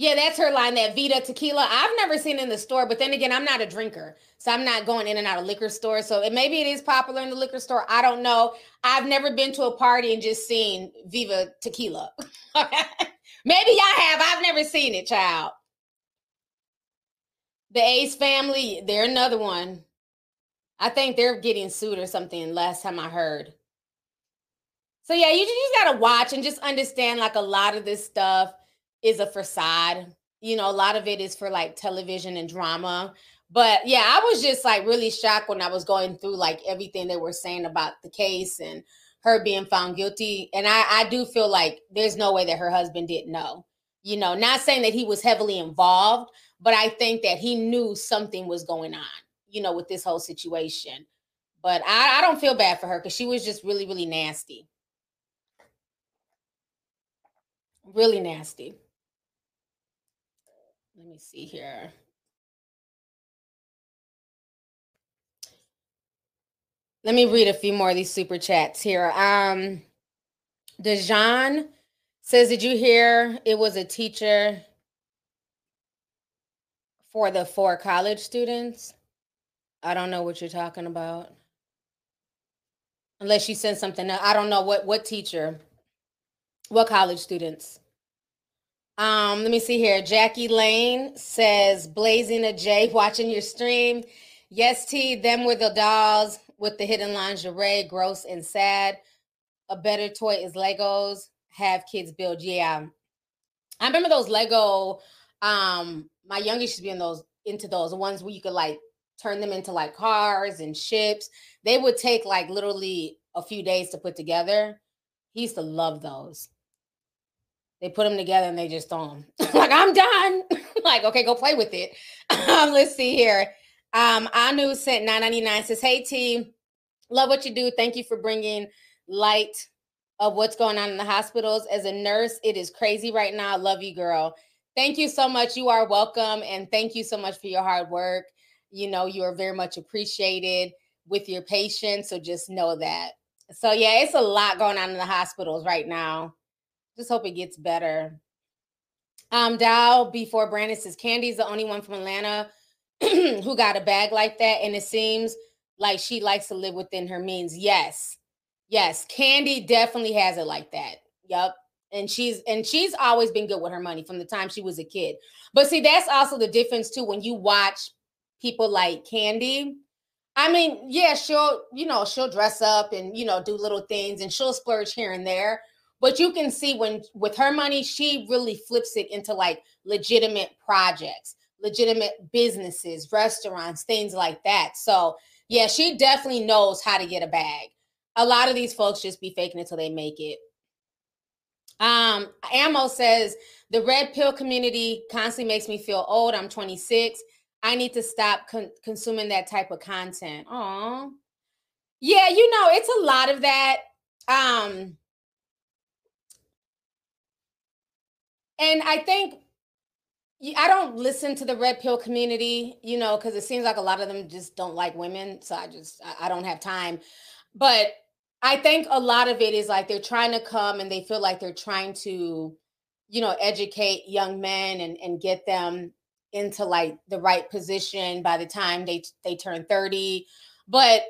Yeah, that's her line, that Vida tequila. I've never seen in the store, but then again, I'm not a drinker. So I'm not going in and out of liquor stores. So it, maybe it is popular in the liquor store. I don't know. I've never been to a party and just seen Vida tequila. maybe y'all have. I've never seen it, child. The Ace family, they're another one. I think they're getting sued or something last time I heard. So yeah, you just gotta watch and just understand like a lot of this stuff is a facade. You know, a lot of it is for like television and drama. But yeah, I was just like really shocked when I was going through like everything they were saying about the case and her being found guilty. And I, I do feel like there's no way that her husband didn't know. You know, not saying that he was heavily involved, but I think that he knew something was going on, you know, with this whole situation. But I, I don't feel bad for her because she was just really, really nasty. Really nasty. Let me see here. Let me read a few more of these super chats here. Um, Dejan says, Did you hear it was a teacher for the four college students? I don't know what you're talking about. Unless you sent something. I don't know what what teacher, what college students. Um, let me see here. Jackie Lane says, blazing a J, watching your stream. Yes, T, them were the dolls with the hidden lingerie, gross and sad. A better toy is Legos. Have kids build. Yeah. I remember those Lego. Um, my youngest to be in those into those ones where you could like turn them into like cars and ships. They would take like literally a few days to put together. He used to love those. They put them together and they just throw them. like, I'm done. like, okay, go play with it. Um, let's see here. Um, Anu sent 999 says, Hey team, love what you do. Thank you for bringing light of what's going on in the hospitals. As a nurse, it is crazy right now. I Love you, girl. Thank you so much. You are welcome. And thank you so much for your hard work. You know, you are very much appreciated with your patients. So just know that. So, yeah, it's a lot going on in the hospitals right now. Just hope it gets better. Um, Dow before Brandon says Kandi's the only one from Atlanta who got a bag like that, and it seems like she likes to live within her means. Yes, yes, Kandi definitely has it like that. Yep. And she's and she's always been good with her money from the time she was a kid. But see, that's also the difference too when you watch people like Kandi. I mean, yeah, she'll, you know, she'll dress up and you know do little things and she'll splurge here and there. But you can see when with her money, she really flips it into like legitimate projects legitimate businesses, restaurants, things like that. So, yeah, she definitely knows how to get a bag. A lot of these folks just be faking it till they make it. Um, Ammo says the red pill community constantly makes me feel old. I'm 26. I need to stop con- consuming that type of content. Oh, yeah, you know, it's a lot of that. Um, and I think I don't listen to the red pill community, you know, because it seems like a lot of them just don't like women. So I just I don't have time. But I think a lot of it is like they're trying to come and they feel like they're trying to, you know, educate young men and and get them into like the right position by the time they they turn 30. But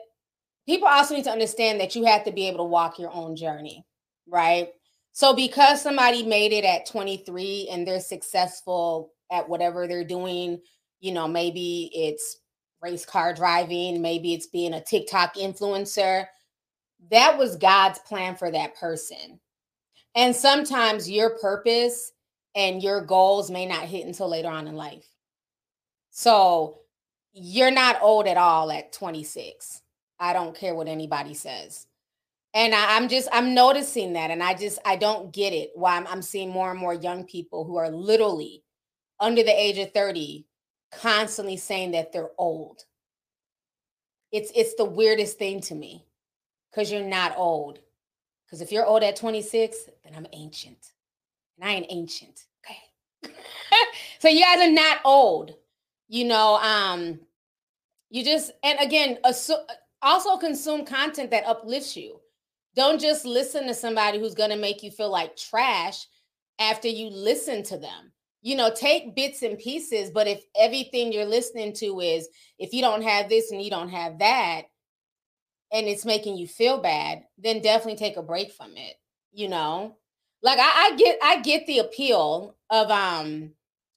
people also need to understand that you have to be able to walk your own journey, right? So because somebody made it at 23 and they're successful at whatever they're doing. You know, maybe it's race car driving, maybe it's being a TikTok influencer. That was God's plan for that person. And sometimes your purpose and your goals may not hit until later on in life. So you're not old at all at 26. I don't care what anybody says. And I, am just I'm noticing that, and I just I don't get it. Why I'm, I'm seeing more and more young people who are literally under the age of 30 constantly saying that they're old. It's it's the weirdest thing to me because you're not old. Because if you're old at 26, then I'm ancient. And I ain't ancient. Okay. so you guys are not old. You know, um, you just and again, also consume content that uplifts you. Don't just listen to somebody who's gonna make you feel like trash after you listen to them you know, take bits and pieces. But if everything you're listening to is if you don't have this and you don't have that, and it's making you feel bad, then definitely take a break from it. You know, like I, I get I get the appeal of um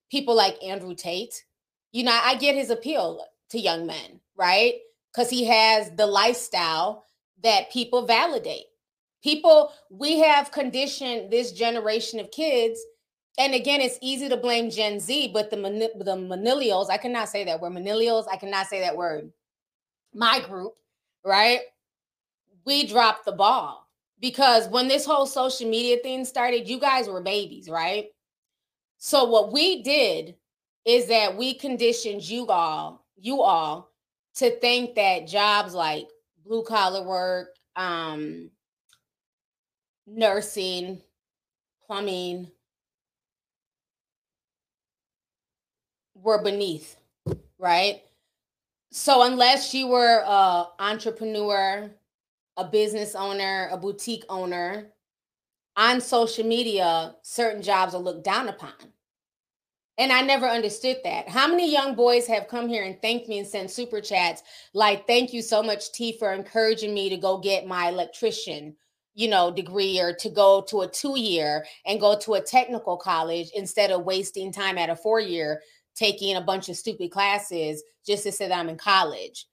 people like Andrew Tate. You know, I get his appeal to young men, right? Because he has the lifestyle that people validate. People, we have conditioned this generation of kids and again, it's easy to blame Gen Z, but the the millennials, I cannot say that word. Millennials, I cannot say that word. My group, right? We dropped the ball because when this whole social media thing started, you guys were babies, right? So what we did is that we conditioned you all, you all, to think that jobs like blue collar work, um, nursing, plumbing were beneath, right? So unless you were a entrepreneur, a business owner, a boutique owner, on social media, certain jobs are looked down upon. And I never understood that. How many young boys have come here and thanked me and sent super chats like, thank you so much, T, for encouraging me to go get my electrician, you know, degree or to go to a two year and go to a technical college instead of wasting time at a four year taking a bunch of stupid classes just to say that I'm in college.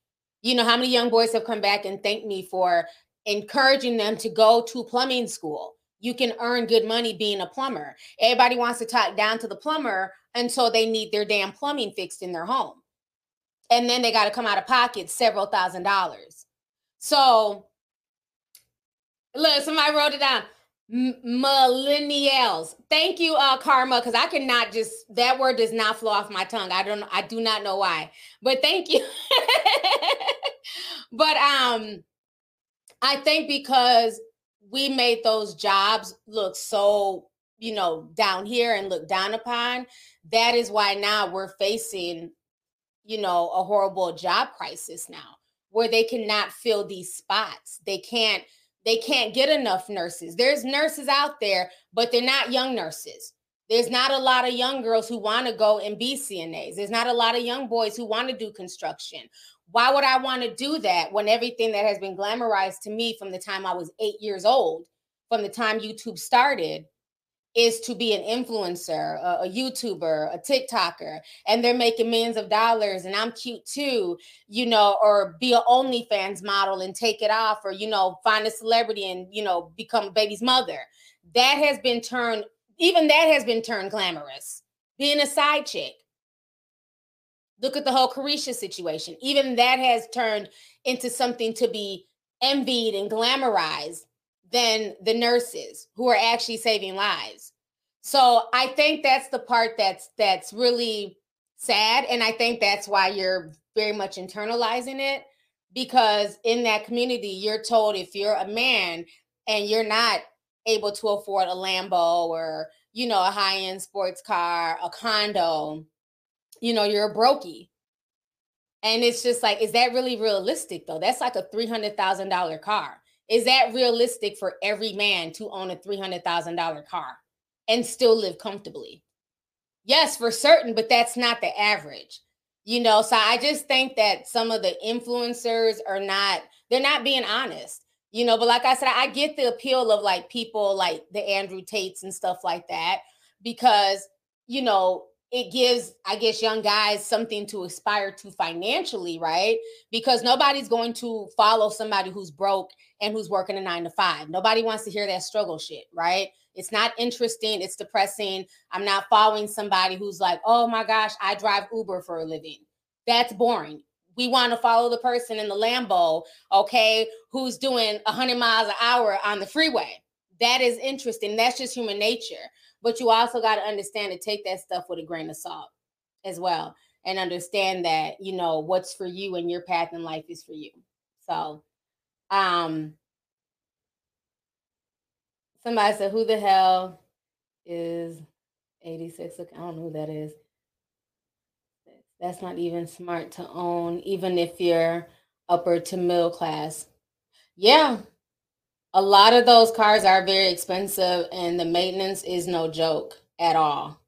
You know, how many young boys have come back and thanked me for encouraging them to go to plumbing school? You can earn good money being a plumber. Everybody wants to talk down to the plumber until they need their damn plumbing fixed in their home. And then they got to come out of pocket several thousand dollars. So, look, somebody wrote it down millennials. Thank you, uh, Karma, because I cannot just that word does not flow off my tongue. I don't I do not know why. But thank you. but um I think because we made those jobs look so, you know, down here and look down upon, that is why now we're facing, you know, a horrible job crisis now where they cannot fill these spots. They can't they can't get enough nurses. There's nurses out there, but they're not young nurses. There's not a lot of young girls who want to go and be CNAs. There's not a lot of young boys who want to do construction. Why would I want to do that when everything that has been glamorized to me from the time I was eight years old, from the time YouTube started, is to be an influencer, a, a, YouTuber, a TikToker, and they're making millions of dollars, and I'm cute too, you know, or be an OnlyFans model and take it off, or you know, find a celebrity and you know, become a baby's mother. That has been turned, even that has been turned glamorous. Being a side chick. Look at the whole Caresha situation. Even that has turned into something to be envied and glamorized than the nurses who are actually saving lives. So I think that's the part that's that's really sad and I think that's why you're very much internalizing it because in that community you're told if you're a man and you're not able to afford a Lambo or you know a high-end sports car, a condo, you know, you're a brokey. And it's just like, is that really realistic though? That's like a $300,000 car. Is that realistic for every man to own a $300,000 car and still live comfortably? Yes, for certain, but that's not the average. You know, so I just think that some of the influencers are not, they're not being honest. You know, but like I said, I get the appeal of like people like the Andrew Tates and stuff like that because, you know, it gives i guess young guys something to aspire to financially right because nobody's going to follow somebody who's broke and who's working a nine to five. Nobody wants to hear that struggle shit right? It's not interesting it's depressing. I'm not following somebody who's like oh my gosh i drive uber for a living. That's boring. We want to follow the person in the lambo okay who's doing 100 miles an hour on the freeway. That is interesting. That's just human nature. But you also got to understand to take that stuff with a grain of salt as well and understand that, you know, what's for you and your path in life is for you. So, um, somebody said, Who the hell is 86? Look, I don't know who that is. That's not even smart to own, even if you're upper to middle class. Yeah, a lot of those cars are very expensive and the maintenance is no joke at all.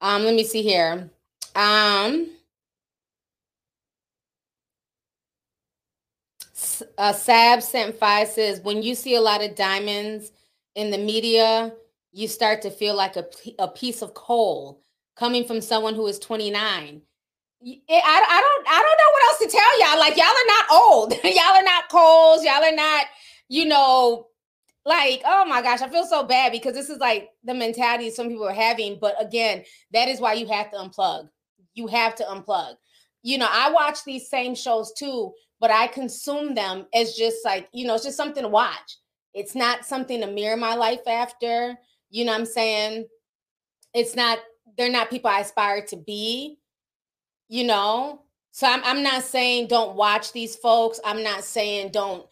Um, let me see here. Um, uh, Sab sent five says when you see a lot of diamonds in the media, you start to feel like a, a piece of coal coming from someone who is 29. I, I don't I don't know what else to tell y'all. Like y'all are not old. y'all are not coals. Y'all are not, you know, Like, oh my gosh, I feel so bad because this is like the mentality some people are having. But again, that is why you have to unplug. You have to unplug. You know, I watch these same shows too, but I consume them as just like, you know, it's just something to watch. It's not something to mirror my life after. You know what I'm saying? It's not, they're not people I aspire to be, you know? So I'm, I'm not saying don't watch these folks. I'm not saying don't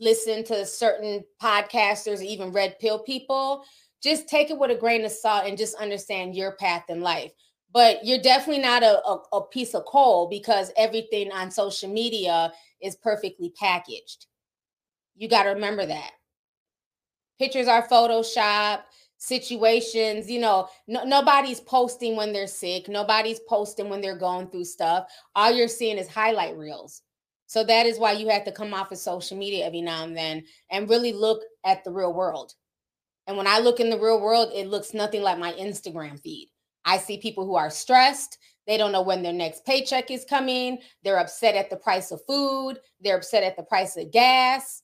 listen to certain podcasters, or even red pill people. Just take it with a grain of salt and just understand your path in life. But you're definitely not a, a, a piece of coal because everything on social media is perfectly packaged. You got to remember that. Pictures are Photoshop, situations, you know, no, nobody's posting when they're sick, nobody's posting when they're going through stuff. All you're seeing is highlight reels. So that is why you have to come off of social media every now and then and really look at the real world. And when I look in the real world, it looks nothing like my Instagram feed. I see people who are stressed. They don't know when their next paycheck is coming. They're upset at the price of food. They're upset at the price of gas.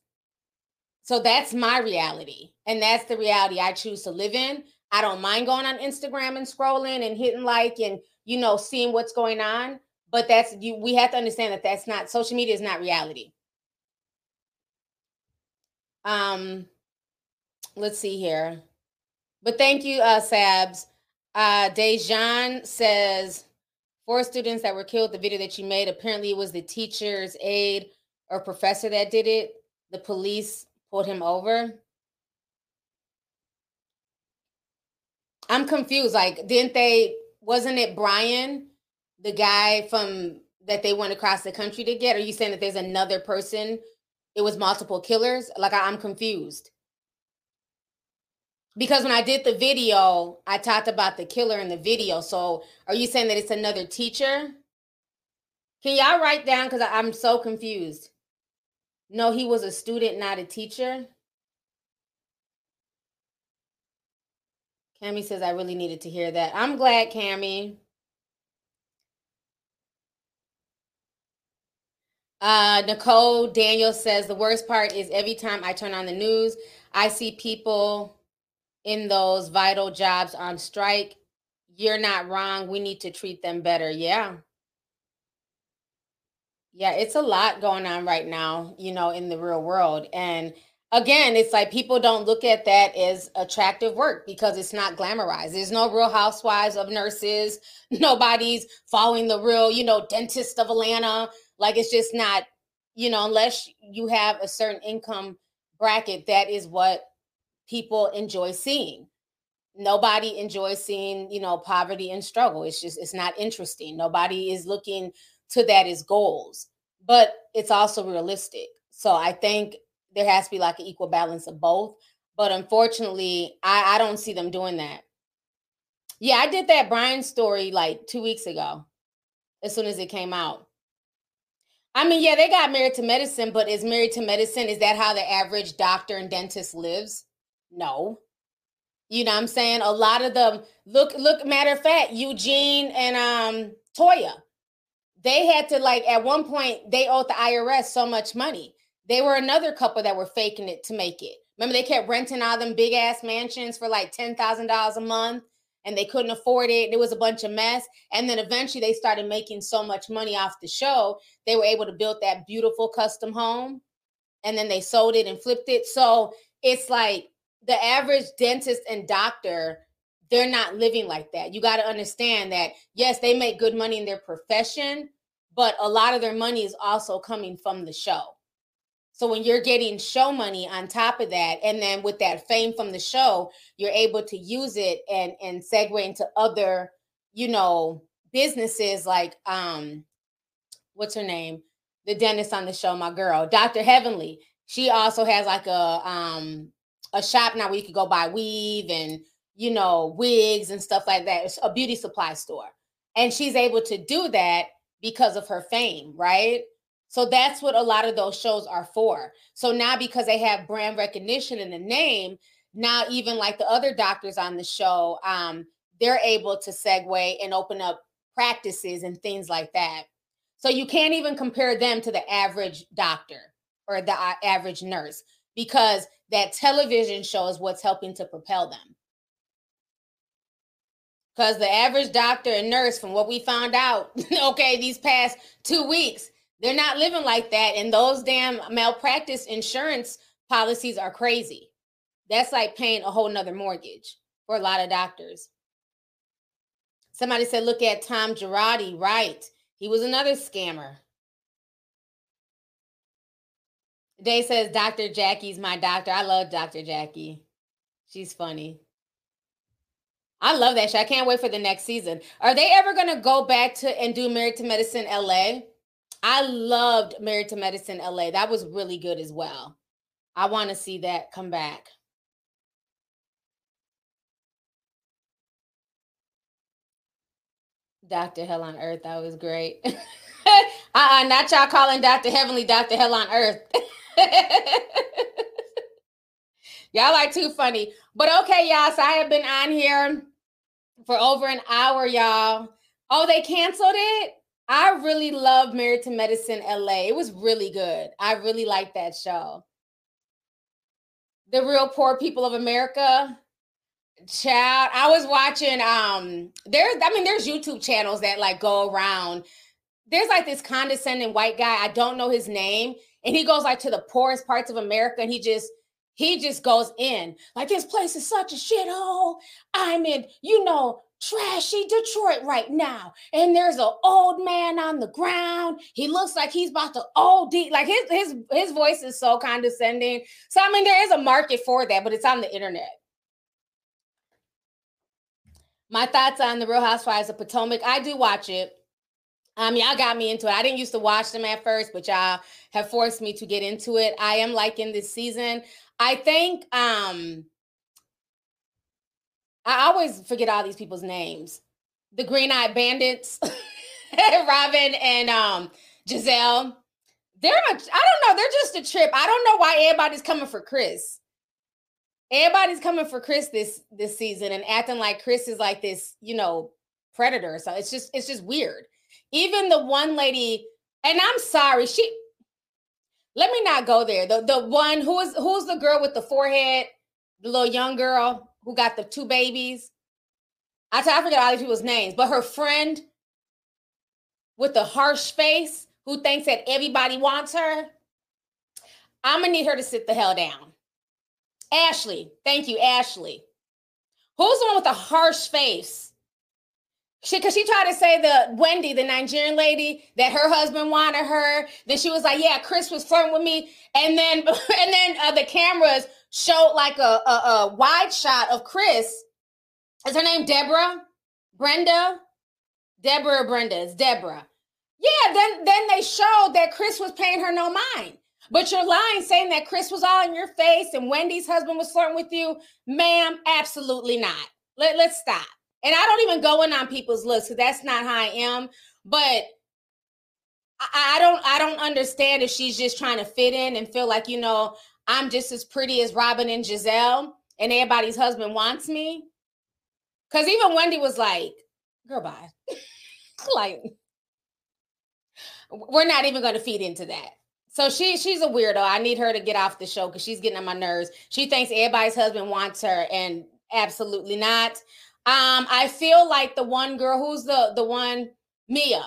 So that's my reality. And that's the reality I choose to live in. I don't mind going on Instagram and scrolling and hitting like and, you know, seeing what's going on. But that's you, we have to understand that that's not social media is not reality. Um, let's see here. But thank you, uh, Sabs. Uh, Dejan says, four students that were killed, the video that you made, apparently it was the teacher's aide or professor that did it. The police pulled him over. I'm confused. Like, didn't they, wasn't it Brian, the guy from that they went across the country to get? Are you saying that there's another person? It was multiple killers? Like, I, I'm confused because when I did the video, I talked about the killer in the video. So are you saying that it's another teacher? Can y'all write down? Because I'm so confused. No, he was a student, not a teacher. Cami says I really needed to hear that. I'm glad, Cami. Uh, Nicole Daniel says the worst part is every time I turn on the news, I see people in those vital jobs on strike. You're not wrong. We need to treat them better. Yeah. Yeah, it's a lot going on right now, you know, in the real world. And again, it's like people don't look at that as attractive work because it's not glamorized. There's no real housewives of nurses. Nobody's following the real, you know, dentist of Atlanta. Like it's just not, you know, unless you have a certain income bracket, that is what people enjoy seeing. Nobody enjoys seeing, you know, poverty and struggle. It's just, it's not interesting. Nobody is looking to that as goals, but it's also realistic. So I think there has to be like an equal balance of both. But unfortunately, I, I don't see them doing that. Yeah, I did that Brian story like two weeks ago, as soon as it came out. I mean, yeah, they got married to medicine, but is married to medicine, is that how the average doctor and dentist lives? No. You know what I'm saying? A lot of them look look matter of fact, Eugene and um Toya. They had to like at one point they owed the IRS so much money. They were another couple that were faking it to make it. Remember they kept renting all them big ass mansions for like $10,000 a month and they couldn't afford it. There was a bunch of mess. And then eventually they started making so much money off the show, they were able to build that beautiful custom home and then they sold it and flipped it. So it's like the average dentist and doctor they're not living like that. You got to understand that yes, they make good money in their profession, but a lot of their money is also coming from the show. So when you're getting show money on top of that, and then with that fame from the show, you're able to use it and and segue into other, you know, businesses like um, what's her name, the dentist on the show, my girl, Dr. Heavenly. She also has like a um a shop now where you could go buy weave and you know wigs and stuff like that. It's a beauty supply store, and she's able to do that because of her fame, right? So that's what a lot of those shows are for. So now because they have brand recognition in the name, now even like the other doctors on the show, um, they're able to segue and open up practices and things like that. So you can't even compare them to the average doctor or the uh, average nurse because that television show is what's helping to propel them. Because the average doctor and nurse, from what we found out, okay, these past two weeks, they're not living like that. And those damn malpractice insurance policies are crazy. That's like paying a whole nother mortgage for a lot of doctors. Somebody said, look at Tom Girardi. Right. He was another scammer. Day says, Dr. Jackie's my doctor. I love Dr. Jackie. She's funny. I love that show. I can't wait for the next season. Are they ever going to go back to and do Married to Medicine LA? I loved Married to Medicine LA. That was really good as well. I want to see that come back. Dr. Hell on Earth, that was great. uh-uh, not y'all calling Dr. Heavenly Dr. Hell on Earth. y'all are too funny. But okay, y'all. So I have been on here for over an hour, y'all. Oh, they canceled it? I really love Married to Medicine LA. It was really good. I really liked that show. The Real Poor People of America. Child, I was watching um there's I mean there's YouTube channels that like go around. There's like this condescending white guy, I don't know his name, and he goes like to the poorest parts of America and he just he just goes in like this place is such a shithole. I'm in, you know, trashy Detroit right now. And there's an old man on the ground. He looks like he's about to OD. Like his his his voice is so condescending. So I mean, there is a market for that, but it's on the internet. My thoughts on the Real Housewives of Potomac. I do watch it. Um, y'all got me into it. I didn't used to watch them at first, but y'all have forced me to get into it. I am liking this season. I think um I always forget all these people's names. The Green Eyed Bandits, Robyn and um Gizelle. They're I don't know, they're just a trip. I don't know why everybody's coming for Chris. Everybody's coming for Chris this this season and acting like Chris is like this, you know, predator. So it's just it's just weird. Even the one lady, and I'm sorry, she let me not go there. The the one who is who's the girl with the forehead, the little young girl who got the two babies. I, I forget all these people's names, but her friend with the harsh face who thinks that everybody wants her. I'm gonna need her to sit the hell down. Ashley, thank you, Ashley. Who's the one with the harsh face? She, cause she tried to say the Wendy, the Nigerian lady, that her husband wanted her. Then she was like, "Yeah, Chris was flirting with me," and then and then uh, the cameras showed like a, a, a wide shot of Chris. Is her name Deborah? Brenda? Deborah Brenda? It's Deborah. Yeah, then then they showed that Chris was paying her no mind. But you're lying saying that Chris was all in your face and Wendy's husband was flirting with you. Ma'am, absolutely not. Let, let's stop. And I don't even go in on people's looks because that's not how I am. But I, I don't I don't understand if she's just trying to fit in and feel like, you know, I'm just as pretty as Robyn and Gizelle and everybody's husband wants me. Because even Wendy was like, girl, bye. like, we're not even going to feed into that. So she she's a weirdo. I need her to get off the show because she's getting on my nerves. She thinks everybody's husband wants her, and absolutely not. Um, I feel like the one girl who's the the one Mia.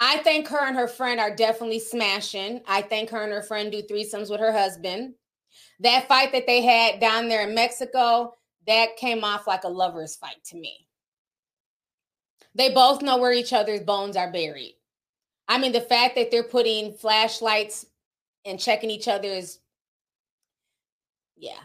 I think her and her friend are definitely smashing. I think her and her friend do threesomes with her husband. That fight that they had down there in Mexico, that came off like a lover's fight to me. They both know where each other's bones are buried. I mean, the fact that they're putting flashlights and checking each other's, yeah.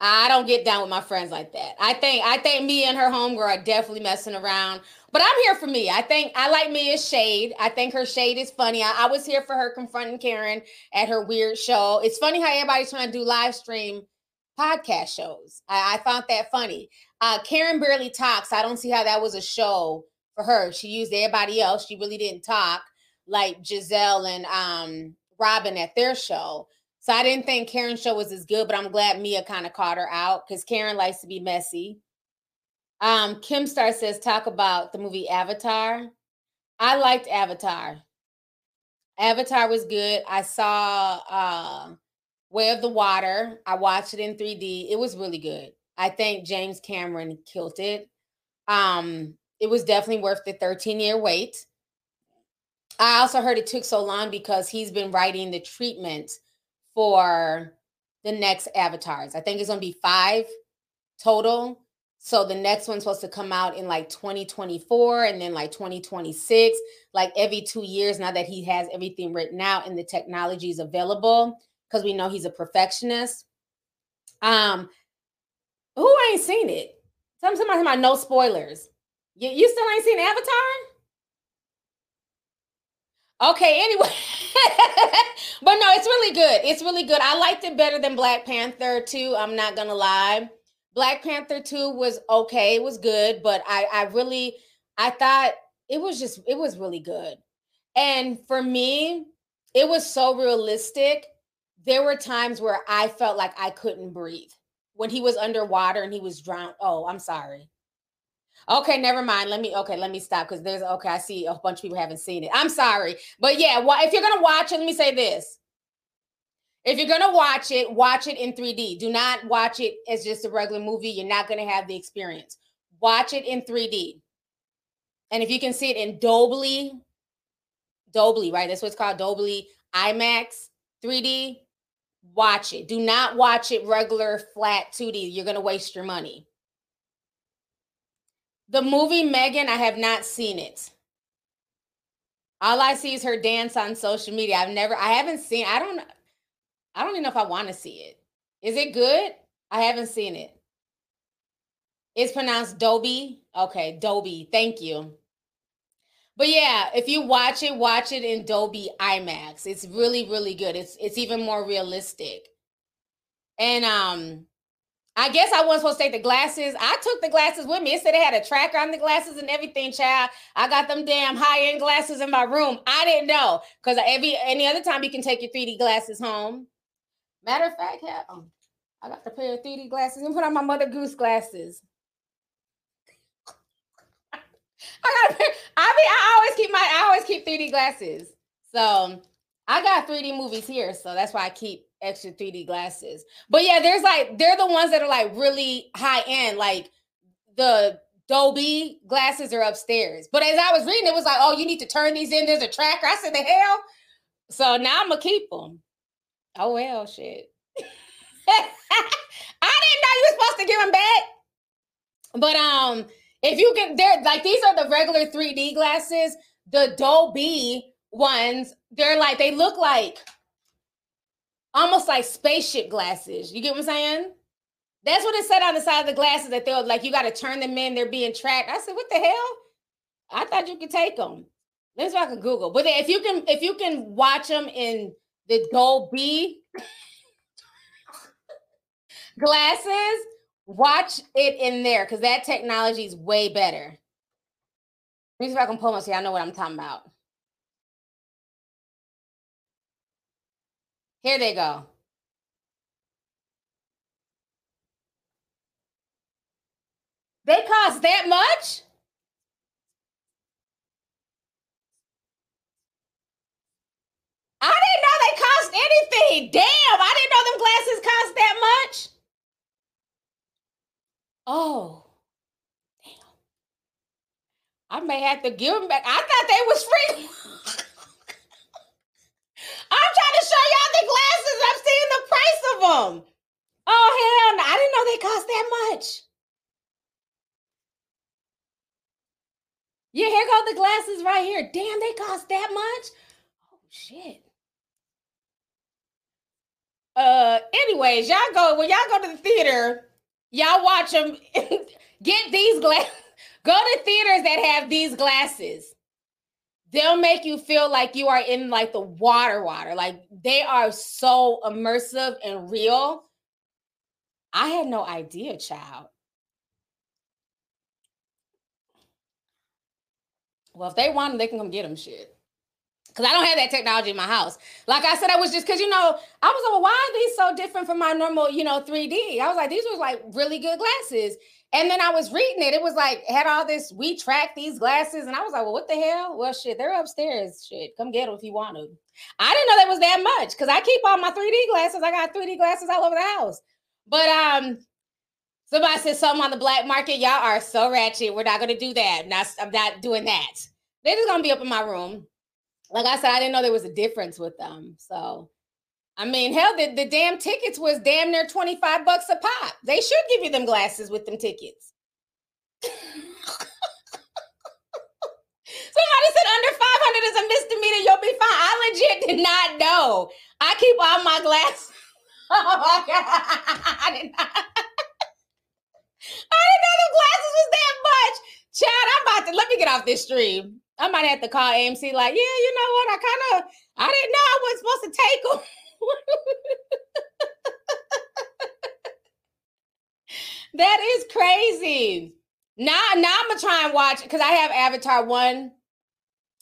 I don't get down with my friends like that. I think I think me and her homegirl are definitely messing around. But I'm here for me. I think I like Mia's shade. I think her shade is funny. I, I, was here for her confronting Karen at her weird show. It's funny how everybody's trying to do live stream podcast shows. I, I found that funny. Uh, Karen barely talks. I don't see how that was a show for her. She used everybody else. She really didn't talk like Gizelle and um, Robyn at their show. So I didn't think Karen's show was as good, but I'm glad Mia kind of caught her out because Karen likes to be messy. Um, Kim Star says, talk about the movie Avatar. I liked Avatar. Avatar was good. I saw uh Way of the Water. I watched it in 3D. It was really good. I think James Cameron killed it. Um, it was definitely worth the 13 year wait. I also heard it took so long because he's been writing the treatment for the next avatars. I think it's going to be five total. So the next one's supposed to come out in like 2024 and then like 2026, like every two years now that he has everything written out and the technology is available because we know he's a perfectionist. Um, who ain't seen it? Some somebody about no spoilers. You, you still ain't seen Avatar? Okay, anyway. but no, it's really good. It's really good. I liked it better than Black Panther 2. I'm not gonna lie. Black Panther 2 was okay, it was good, but I I really I thought it was just it was really good. And for me, it was so realistic. There were times where I felt like I couldn't breathe when he was underwater and he was drowned. Oh, I'm sorry. Okay, never mind. Let me okay, let me stop because there's okay. I see a bunch of people haven't seen it. I'm sorry, but yeah, well, if you're gonna watch it, let me say this: if you're gonna watch it, watch it in 3D. Do not watch it as just a regular movie. You're not gonna have the experience. Watch it in 3D, and if you can see it in Dolby, Dolby, right? That's what's called, Dolby IMAX 3D. Watch it. Do not watch it regular flat 2D. You're gonna waste your money. The movie Megan, I have not seen it. All I see is her dance on social media. I've never, I haven't seen, I don't, I don't even know if I want to see it. Is it good? I haven't seen it. It's pronounced Dobie. Okay, Dobie. Thank you. But yeah, if you watch it, watch it in Dolby IMAX. It's really, really good. It's it's even more realistic. And um, I guess I wasn't supposed to take the glasses. I took the glasses with me. It said they had a tracker on the glasses and everything, child. I got them damn high-end glasses in my room. I didn't know. Because every any other time you can take your 3D glasses home. Matter of fact, oh, I got the pair of 3D glasses and put on my mother goose glasses. I got. I mean, I always keep my. I always keep 3D glasses. So I got 3D movies here, so that's why I keep extra 3D glasses. But yeah, there's like they're the ones that are like really high end, like the Dolby glasses are upstairs. But as I was reading, it was like, oh, you need to turn these in. There's a tracker. I said, the hell. So now I'm gonna keep them. Oh well, shit. I didn't know you were supposed to give them back. But um, if you can, they're like these are the regular 3D glasses. The Dolby ones, they're like they look like almost like spaceship glasses. You get what I'm saying? That's what it said on the side of the glasses that they're like you got to turn them in. They're being tracked. I said, what the hell? I thought you could take them. Let's see I can Google. But if you can, if you can watch them in the Dolby glasses, watch it in there because that technology is way better. Let me see if I can pull them so I know what I'm talking about. Here they go. They cost that much? I didn't know they cost anything. Damn, I didn't know them glasses cost that much. Oh, damn. I may have to give them back. I thought they was free. I'm trying to show y'all the glasses. I'm seeing the price of them. Oh, hell no. I didn't know they cost that much. Yeah, here go the glasses right here. Damn, they cost that much? Oh, shit. Uh, anyways, y'all go when y'all go to the theater, y'all watch them. get these glasses. Go to theaters that have these glasses. They'll make you feel like you are in like the water, water. Like they are so immersive and real. I had no idea, child. Well, if they want them, they can come get them. Shit. because I don't have that technology in my house. Like I said, I was just because you know I was like, well, why are these so different from my normal, you know, 3D? I was like, these were like really good glasses. And then I was reading it. It was like had all this. We track these glasses, and I was like, well, what the hell? Well, shit, they're upstairs. Shit, come get them if you want them. I didn't know that was that much because I keep all my 3D glasses. I got 3D glasses all over the house. But um, somebody said something on the black market. Y'all are so ratchet. We're not gonna do that. Not, I'm not doing that. They're just gonna be up in my room like I said, I didn't know there was a difference with them. So, I mean, hell, the, the damn tickets was damn near 25 bucks a pop. They should give you them glasses with them tickets. Somebody said under 500 is a misdemeanor. You'll be fine. I legit did not know. I keep all my glasses. Oh my God. I did not. I didn't know the glasses was that much. Chad, I'm about to let me get off this stream. I might have to call AMC, like, yeah, you know what? I kind of, I didn't know I wasn't supposed to take them. that is crazy. Now, now I'm gonna try and watch because I have Avatar one,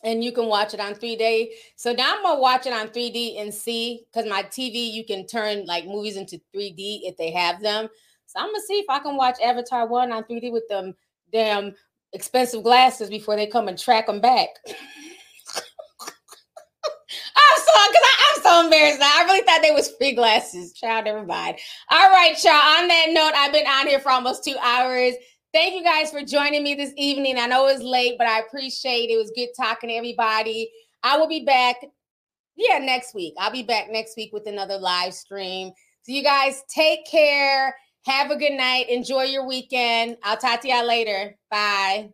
and you can watch it on 3D. So now I'm gonna watch it on 3D and see because my TV you can turn like movies into 3D if they have them. So I'm gonna see if I can watch Avatar one on 3D with them damn expensive glasses before they come and track them back. I'm so because I'm so embarrassed now. I really thought they was free glasses. Child, never mind. All right, y'all. On that note, I've been on here for almost two hours. Thank you guys for joining me this evening. I know it was late, but I appreciate it. It was good talking to everybody. I will be back. Yeah, next week. I'll be back next week with another live stream. So you guys take care. Have a good night. Enjoy your weekend. I'll talk to y'all later. Bye.